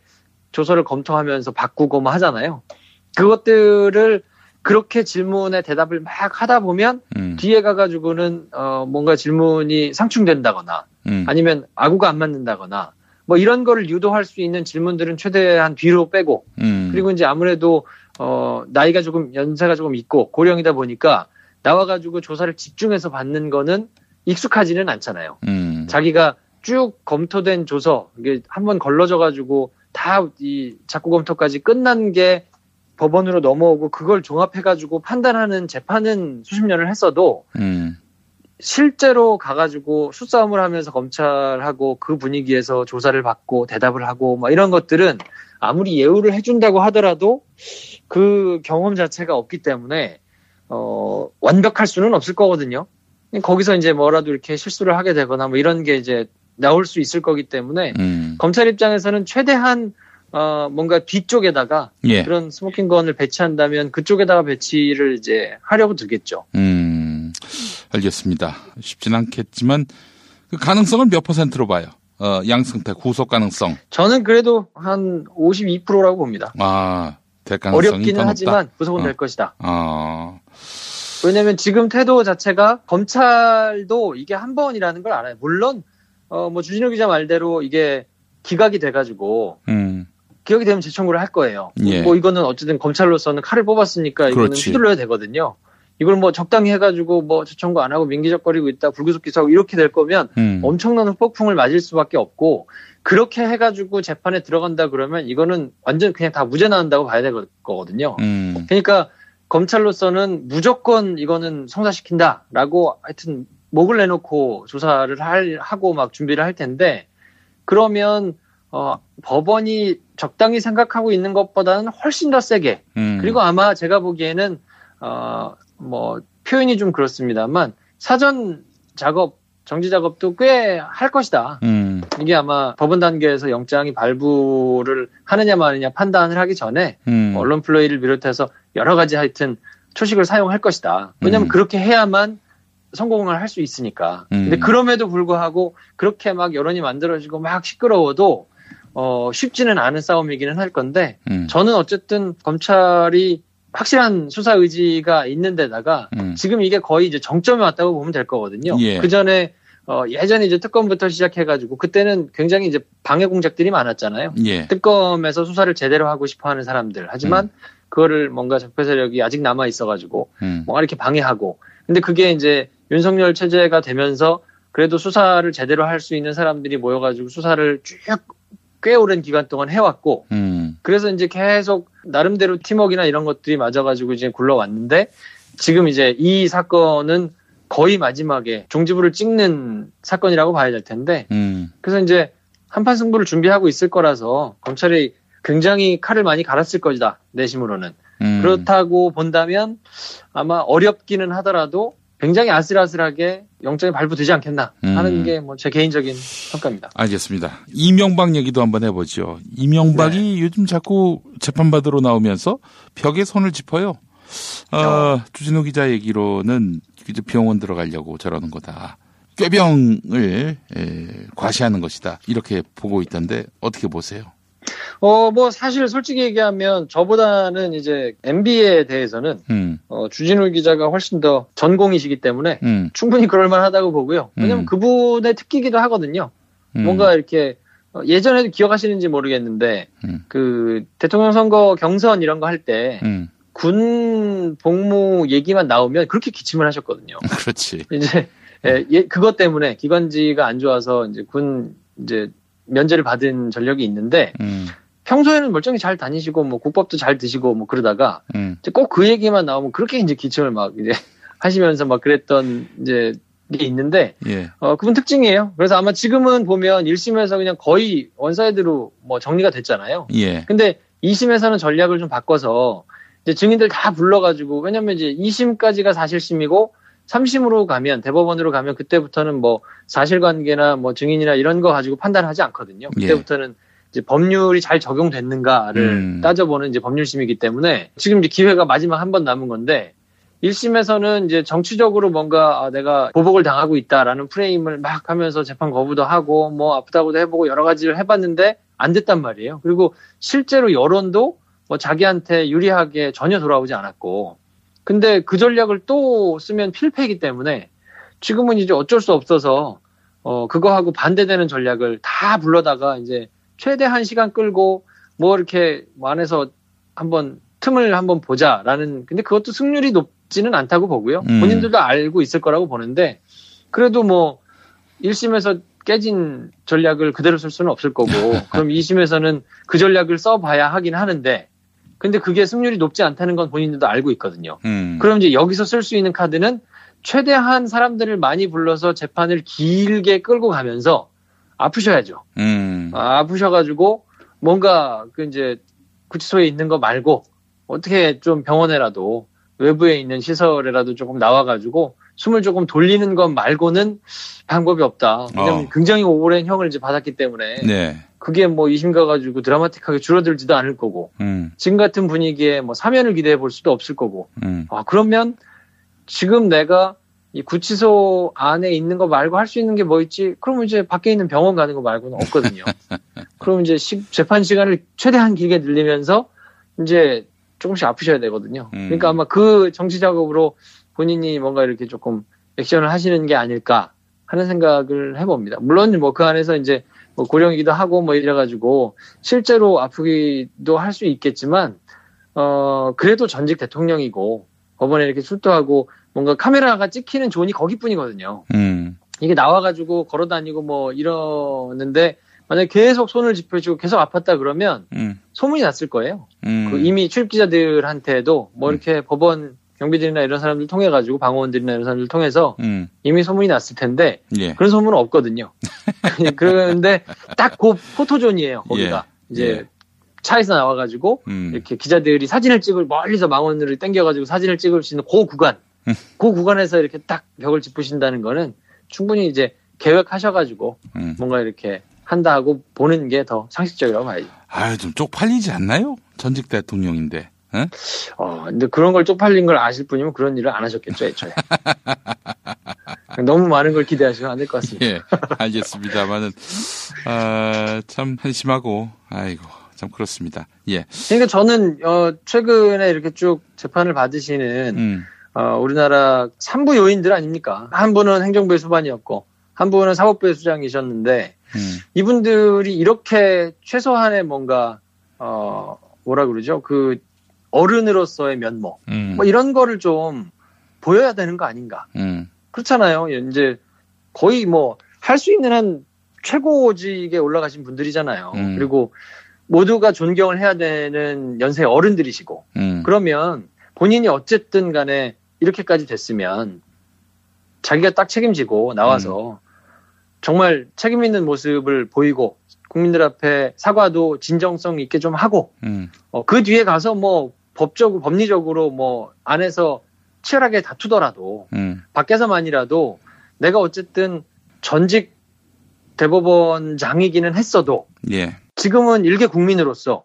조서를 검토하면서 바꾸고 뭐 하잖아요. 그것들을 그렇게 질문에 대답을 막 하다 보면 음. 뒤에 가가지고는 어 뭔가 질문이 상충된다거나 음. 아니면 아구가 안 맞는다거나 뭐 이런 거를 유도할 수 있는 질문들은 최대한 뒤로 빼고 음. 그리고 이제 아무래도 어 나이가 조금 연세가 조금 있고 고령이다 보니까 나와가지고 조사를 집중해서 받는 거는 익숙하지는 않잖아요. 음. 자기가 쭉 검토된 조서 이게 한 번 걸러져 가지고 다 이 작고 검토까지 끝난 게 법원으로 넘어오고 그걸 종합해 가지고 판단하는 재판은 수십 년을 했어도 음. 실제로 가가지고 수싸움을 하면서 검찰하고 그 분위기에서 조사를 받고 대답을 하고 막 이런 것들은 아무리 예우를 해준다고 하더라도 그 경험 자체가 없기 때문에 어 완벽할 수는 없을 거거든요. 거기서 이제 뭐라도 이렇게 실수를 하게 되거나 뭐 이런 게 이제 나올 수 있을 거기 때문에 음. 검찰 입장에서는 최대한 어 뭔가 뒤쪽에다가 예. 그런 smoking gun을 배치한다면 그쪽에다가 배치를 이제 하려고 들겠죠. 음. 알겠습니다. 쉽진 않겠지만 그 가능성을 몇 퍼센트로 봐요? 어, 양승태 구속 가능성. 저는 그래도 한 52%라고 봅니다. 아, 될 가능성이 더 어렵기는. 하지만 구속은 어. 될 것이다. 어. 왜냐하면 지금 태도 자체가 검찰도 이게 한 번이라는 걸 알아요. 물론 어 뭐 주진우 기자 말대로 이게 기각이 돼가지고 음. 기각이 되면 재청구를 할 거예요. 예. 뭐 이거는 어쨌든 검찰로서는 칼을 뽑았으니까 이거는 그렇지. 휘둘러야 되거든요. 이걸 뭐 적당히 해가지고 뭐 재청구 안 하고 민기적거리고 있다 불구속 기소하고 이렇게 될 거면 음. 엄청난 후폭풍을 맞을 수밖에 없고 그렇게 해가지고 재판에 들어간다 그러면 이거는 완전 그냥 다 무죄 나온다고 봐야 될 거거든요. 음. 그러니까 검찰로서는 무조건 이거는 성사시킨다라고 하여튼 목을 내놓고 조사를 할, 하고 막 준비를 할 텐데 그러면 어, 법원이 적당히 생각하고 있는 것보다는 훨씬 더 세게 음. 그리고 아마 제가 보기에는 어, 뭐 표현이 좀 그렇습니다만 사전 작업 정지 작업도 꽤 할 것이다. 음. 이게 아마 법원 단계에서 영장이 발부를 하느냐 마느냐 판단을 하기 전에 음. 언론 플레이를 비롯해서 여러 가지 하여튼 초식을 사용할 것이다. 왜냐하면 음. 그렇게 해야만 성공을 할 수 있으니까. 음. 근데 그럼에도 불구하고 그렇게 막 여론이 만들어지고 막 시끄러워도 어, 쉽지는 않은 싸움이기는 할 건데 음. 저는 어쨌든 검찰이 확실한 수사 의지가 있는 데다가 음. 지금 이게 거의 이제 정점에 왔다고 보면 될 거거든요. 예. 그 전에 어, 예전에 이제 특검부터 시작해가지고 그때는 굉장히 이제 방해 공작들이 많았잖아요. 예. 특검에서 수사를 제대로 하고 싶어하는 사람들. 하지만 그거를 뭔가 적폐 세력이 아직 남아 있어가지고 음. 뭔가 이렇게 방해하고. 근데 그게 이제 윤석열 체제가 되면서 그래도 수사를 제대로 할 수 있는 사람들이 모여가지고 수사를 쭉 꽤 오랜 기간 동안 해왔고 음. 그래서 이제 계속 나름대로 팀워크나 이런 것들이 맞아가지고 이제 굴러왔는데 지금 이제 이 사건은 거의 마지막에 종지부를 찍는 사건이라고 봐야 될 텐데 음. 그래서 이제 한판 승부를 준비하고 있을 거라서 검찰이 굉장히 칼을 많이 갈았을 것이다 내심으로는 음. 그렇다고 본다면 아마 어렵기는 하더라도 굉장히 아슬아슬하게 영장이 발부되지 않겠나 하는 음. 게뭐 제 개인적인 평가입니다. 알겠습니다. 이명박 얘기도 한번 해보죠. 이명박이 네. 요즘 자꾸 재판받으러 나오면서 벽에 손을 짚어요. 어, 주진우 기자 얘기로는 병원 들어가려고 저러는 거다. 꾀병을 에, 과시하는 것이다. 이렇게 보고 있던데 어떻게 보세요? 어, 뭐, 사실 솔직히 얘기하면 저보다는 이제 MB에 대해서는 음, 어, 주진우 기자가 훨씬 더 전공이시기 때문에 음, 충분히 그럴 만 하다고 보고요. 왜냐면 음. 그분의 특기기도 하거든요. 음. 뭔가 이렇게 어, 예전에도 기억하시는지 모르겠는데 음. 그 대통령 선거 경선 이런 거 할 때 군 음, 복무 얘기만 나오면 그렇게 기침을 하셨거든요. 그렇지. 이제 예, 예, 그것 때문에 기관지가 안 좋아서 이제 군 이제 면제를 받은 전력이 있는데 음, 평소에는 멀쩡히 잘 다니시고 뭐 국밥도 잘 드시고 뭐 그러다가 음, 꼭 그 얘기만 나오면 그렇게 이제 기침을 막 이제 하시면서 막 그랬던 이제 게 있는데 예, 어 그분 특징이에요. 그래서 아마 지금은 보면 1심에서 그냥 거의 one-side로 뭐 정리가 됐잖아요. 예, 근데 2심에서는 전략을 좀 바꿔서 이제 증인들 다 불러가지고 왜냐면 이제 2심까지가 사실심이고 3심으로 가면 대법원으로 가면 그때부터는 뭐 사실관계나 뭐 증인이나 이런 거 가지고 판단하지 않거든요. 예. 그때부터는 이제 법률이 잘 적용됐는가를 음. 따져보는 이제 법률심이기 때문에 지금 이제 기회가 마지막 한 번 남은 건데 1심에서는 이제 정치적으로 뭔가 아, 내가 보복을 당하고 있다라는 프레임을 막 하면서 재판 거부도 하고 뭐 아프다고도 해보고 여러 가지를 해봤는데 안 됐단 말이에요. 그리고 실제로 여론도 뭐 자기한테 유리하게 전혀 돌아오지 않았고 근데 그 전략을 또 쓰면 필패이기 때문에 지금은 이제 어쩔 수 없어서 어 그거하고 반대되는 전략을 다 불러다가 이제 최대한 시간 끌고 뭐 이렇게 뭐 안에서 한번 틈을 한번 보자라는 근데 그것도 승률이 높지는 않다고 보고요. 음. 본인들도 알고 있을 거라고 보는데 그래도 뭐 1심에서 깨진 전략을 그대로 쓸 수는 없을 거고 그럼 2심에서는 그 전략을 써봐야 하긴 하는데 근데 그게 승률이 높지 않다는 건 본인들도 알고 있거든요. 음, 그럼 이제 여기서 쓸 수 있는 카드는 최대한 사람들을 많이 불러서 재판을 길게 끌고 가면서 아프셔야죠. 음, 아, 아프셔가지고 뭔가 그 이제 구치소에 있는 거 말고 어떻게 좀 병원에라도 외부에 있는 시설에라도 조금 나와가지고 숨을 조금 돌리는 것 말고는 방법이 없다. 왜냐면 어. 굉장히 오랜 형을 이제 받았기 때문에 네, 그게 뭐 2심 가 가지고 드라마틱하게 줄어들지도 않을 거고 음, 지금 같은 분위기에 뭐 사면을 기대해 볼 수도 없을 거고 음, 아, 그러면 지금 내가 이 구치소 안에 있는 거 말고 할 수 있는 게 뭐 있지? 그러면 이제 밖에 있는 병원 가는 거 말고는 없거든요. 그럼 이제 시- 재판 시간을 최대한 길게 늘리면서 이제 조금씩 아프셔야 되거든요. 음. 그러니까 아마 그 정치 작업으로 본인이 뭔가 이렇게 조금 액션을 하시는 게 아닐까 하는 생각을 해봅니다. 물론 뭐 그 안에서 이제 뭐 고령이기도 하고 뭐 이래가지고 실제로 아프기도 할 수 있겠지만 어 그래도 전직 대통령이고 법원에 이렇게 출두하고 뭔가 카메라가 찍히는 존이 거기뿐이거든요. 음, 이게 나와가지고 걸어다니고 뭐 이러는데 만약에 계속 손을 짚어주고 계속 아팠다 그러면 음, 소문이 났을 거예요. 음, 그 이미 출입 기자들한테도 뭐 이렇게 법원 경비들이나 이런 사람들 통해 가지고 방어원들이나 이런 사람들 통해서 음, 이미 소문이 났을 텐데 예, 그런 소문은 없거든요. 그런데 딱 그 포토존이에요. 거기가 예, 이제 예. 차에서 나와가지고 음, 이렇게 기자들이 사진을 찍을 멀리서 망원으로 당겨가지고 사진을 찍을 수 있는 그 구간, 음. 그 구간에서 이렇게 딱 벽을 짚으신다는 거는 충분히 이제 계획하셔가지고 음. 뭔가 이렇게 한다 하고 보는 게 더 상식적이라고 봐야죠. 아유, 좀 쪽팔리지 않나요? 전직 대통령인데. 응? 어, 근데 그런 걸 쪽팔린 걸 아실 분이면 그런 일을 안 하셨겠죠, 애초에. 너무 많은 걸 기대하시면 안 될 것 같습니다. 예, 알겠습니다만은, 아, 참 한심하고, 아이고, 참 그렇습니다. 예. 그러니까 저는, 어, 최근에 이렇게 쭉 재판을 받으시는, 음, 어, 우리나라 3부 요인들 아닙니까? 한 분은 행정부의 수반이었고, 한 분은 사법부의 수장이셨는데, 음, 이분들이 이렇게 최소한의 뭔가, 어, 뭐라 그러죠? 그, 어른으로서의 면모, 음, 뭐 이런 거를 좀 보여야 되는 거 아닌가. 음, 그렇잖아요. 이제 거의 뭐 할 수 있는 한 최고직에 올라가신 분들이잖아요. 음. 그리고 모두가 존경을 해야 되는 연세 어른들이시고 음, 그러면 본인이 어쨌든 간에 이렇게까지 됐으면 자기가 딱 책임지고 나와서 정말 책임 있는 모습을 보이고 국민들 앞에 사과도 진정성 있게 좀 하고 음, 어, 그 뒤에 가서 뭐 법적으로 법리적으로 뭐 안에서 치열하게 다투더라도 음, 밖에서만이라도 내가 어쨌든 전직 대법원장이기는 했어도 예, 지금은 일개 국민으로서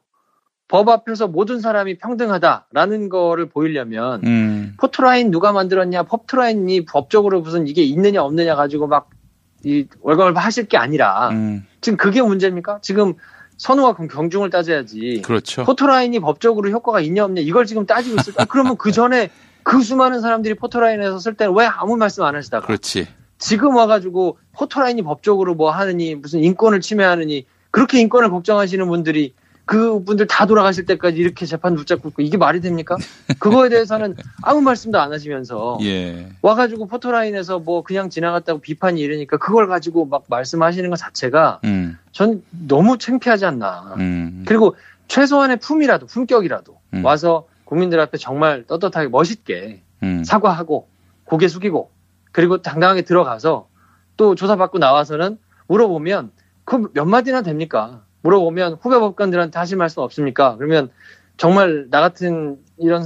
법 앞에서 모든 사람이 평등하다라는 거를 보이려면 음, 포트라인 누가 만들었냐 포트라인이 법적으로 무슨 이게 있느냐 없느냐 가지고 막 이 월급을 하실 게 아니라 음, 지금 그게 문제입니까? 지금 선호와 경- 경중을 따져야지 그렇죠. 포토라인이 법적으로 효과가 있냐 없냐 이걸 지금 따지고 있을까? 그러면 그 전에 그 수많은 사람들이 포토라인에서 쓸 때는 왜 아무 말씀 안 하시다가 그렇지. 지금 와가지고 포토라인이 법적으로 뭐 하느니 무슨 인권을 침해하느니 그렇게 인권을 걱정하시는 분들이 그 분들 다 돌아가실 때까지 이렇게 재판 붙잡고 있고 이게 말이 됩니까? 그거에 대해서는 아무 말씀도 안 하시면서 예, 와가지고 포토라인에서 뭐 그냥 지나갔다고 비판이 이르니까 그걸 가지고 막 말씀하시는 것 자체가 음, 전 너무 창피하지 않나. 음, 그리고 최소한의 품이라도 품격이라도 음. 와서 국민들 앞에 정말 떳떳하게 멋있게 음, 사과하고 고개 숙이고 그리고 당당하게 들어가서 또 조사받고 나와서는 물어보면 그 몇 마디나 됩니까? 물어보면 후배 법관들한테 하실 말씀 없습니까? 그러면 정말 나 같은 이런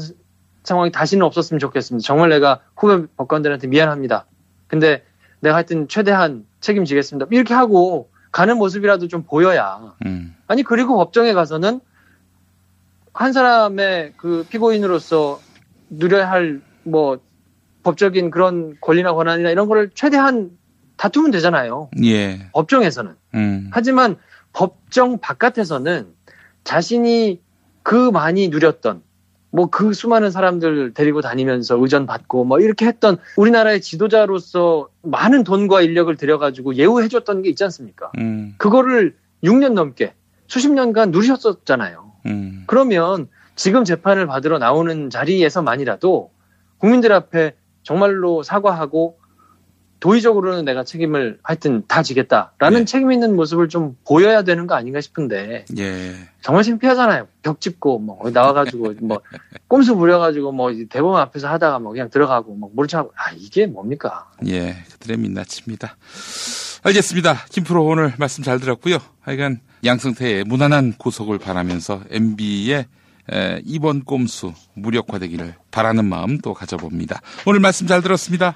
상황이 다시는 없었으면 좋겠습니다. 정말 내가 후배 법관들한테 미안합니다. 근데 내가 하여튼 최대한 책임지겠습니다. 이렇게 하고 가는 모습이라도 좀 보여야 음, 아니 그리고 법정에 가서는 한 사람의 그 피고인으로서 누려야 할 뭐 법적인 그런 권리나 권한이나 이런 거를 최대한 다투면 되잖아요. 예, 법정에서는. 음, 하지만 법정 바깥에서는 자신이 그 많이 누렸던 뭐 그 수많은 사람들 데리고 다니면서 의전 받고 뭐 이렇게 했던 우리나라의 지도자로서 많은 돈과 인력을 들여가지고 예우해줬던 게 있지 않습니까? 음, 그거를 6년 넘게 수십 년간 누리셨었잖아요. 음, 그러면 지금 재판을 받으러 나오는 자리에서만이라도 국민들 앞에 정말로 사과하고 도의적으로는 내가 책임을 하여튼 다 지겠다라는 네. 책임 있는 모습을 좀 보여야 되는 거 아닌가 싶은데 예, 정말 창피하잖아요. 벽 짚고 뭐 나와가지고 뭐 꼼수 부려가지고 뭐 대법원 앞에서 하다가 뭐 그냥 들어가고 뭐 모르차고 아 이게 뭡니까? 예, 그들의 민낯입니다. 알겠습니다. 김프로 오늘 말씀 잘 들었고요. 하여간 양승태의 무난한 구속을 바라면서 MB의 이번 꼼수 무력화되기를 바라는 마음 또 가져봅니다. 오늘 말씀 잘 들었습니다.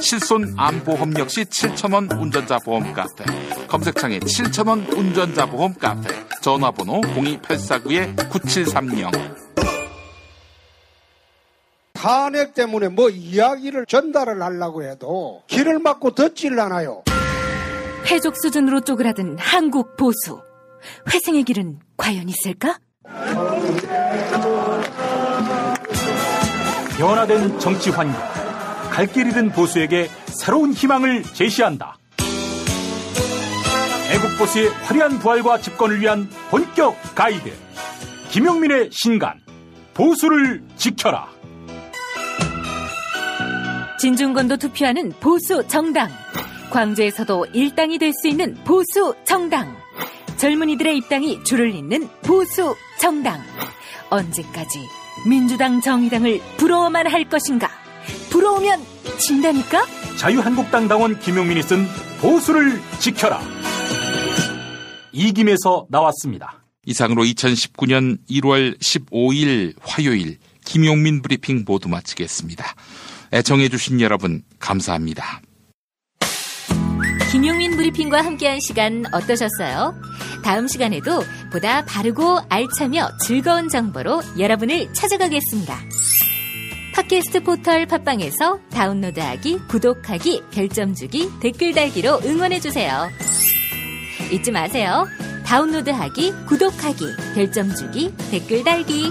실손 암보험 역시 7,000원 운전자 보험 카페. 검색창에 7,000원 운전자 보험 카페. 전화번호 02849-9730. 탄핵 때문에 뭐 이야기를 전달을 하려고 해도 길을 막고 듣질 않아요. 패족 수준으로 쪼그라든 한국 보수. 회생의 길은 과연 있을까? 변화된 정치 환경. 갈 길 잃은 보수에게 새로운 희망을 제시한다. 애국 보수의 화려한 부활과 집권을 위한 본격 가이드. 김용민의 신간. 보수를 지켜라. 진중권도 투표하는 보수 정당. 광주에서도 일당이 될 수 있는 보수 정당. 젊은이들의 입당이 줄을 잇는 보수 정당. 언제까지 민주당 정의당을 부러워만 할 것인가? 부러우면 진다니까? 자유한국당 당원 김용민이 쓴 보수를 지켜라. 이김에서 나왔습니다. 이상으로 2019년 1월 15일 화요일 김용민 브리핑 모두 마치겠습니다. 애청해주신 여러분 감사합니다. 김용민 브리핑과 함께한 시간 어떠셨어요? 다음 시간에도 보다 바르고 알차며 즐거운 정보로 여러분을 찾아가겠습니다. 팟캐스트 포털 팟빵에서 다운로드하기, 구독하기, 별점 주기, 댓글 달기로 응원해주세요. 잊지 마세요. 다운로드하기, 구독하기, 별점 주기, 댓글 달기.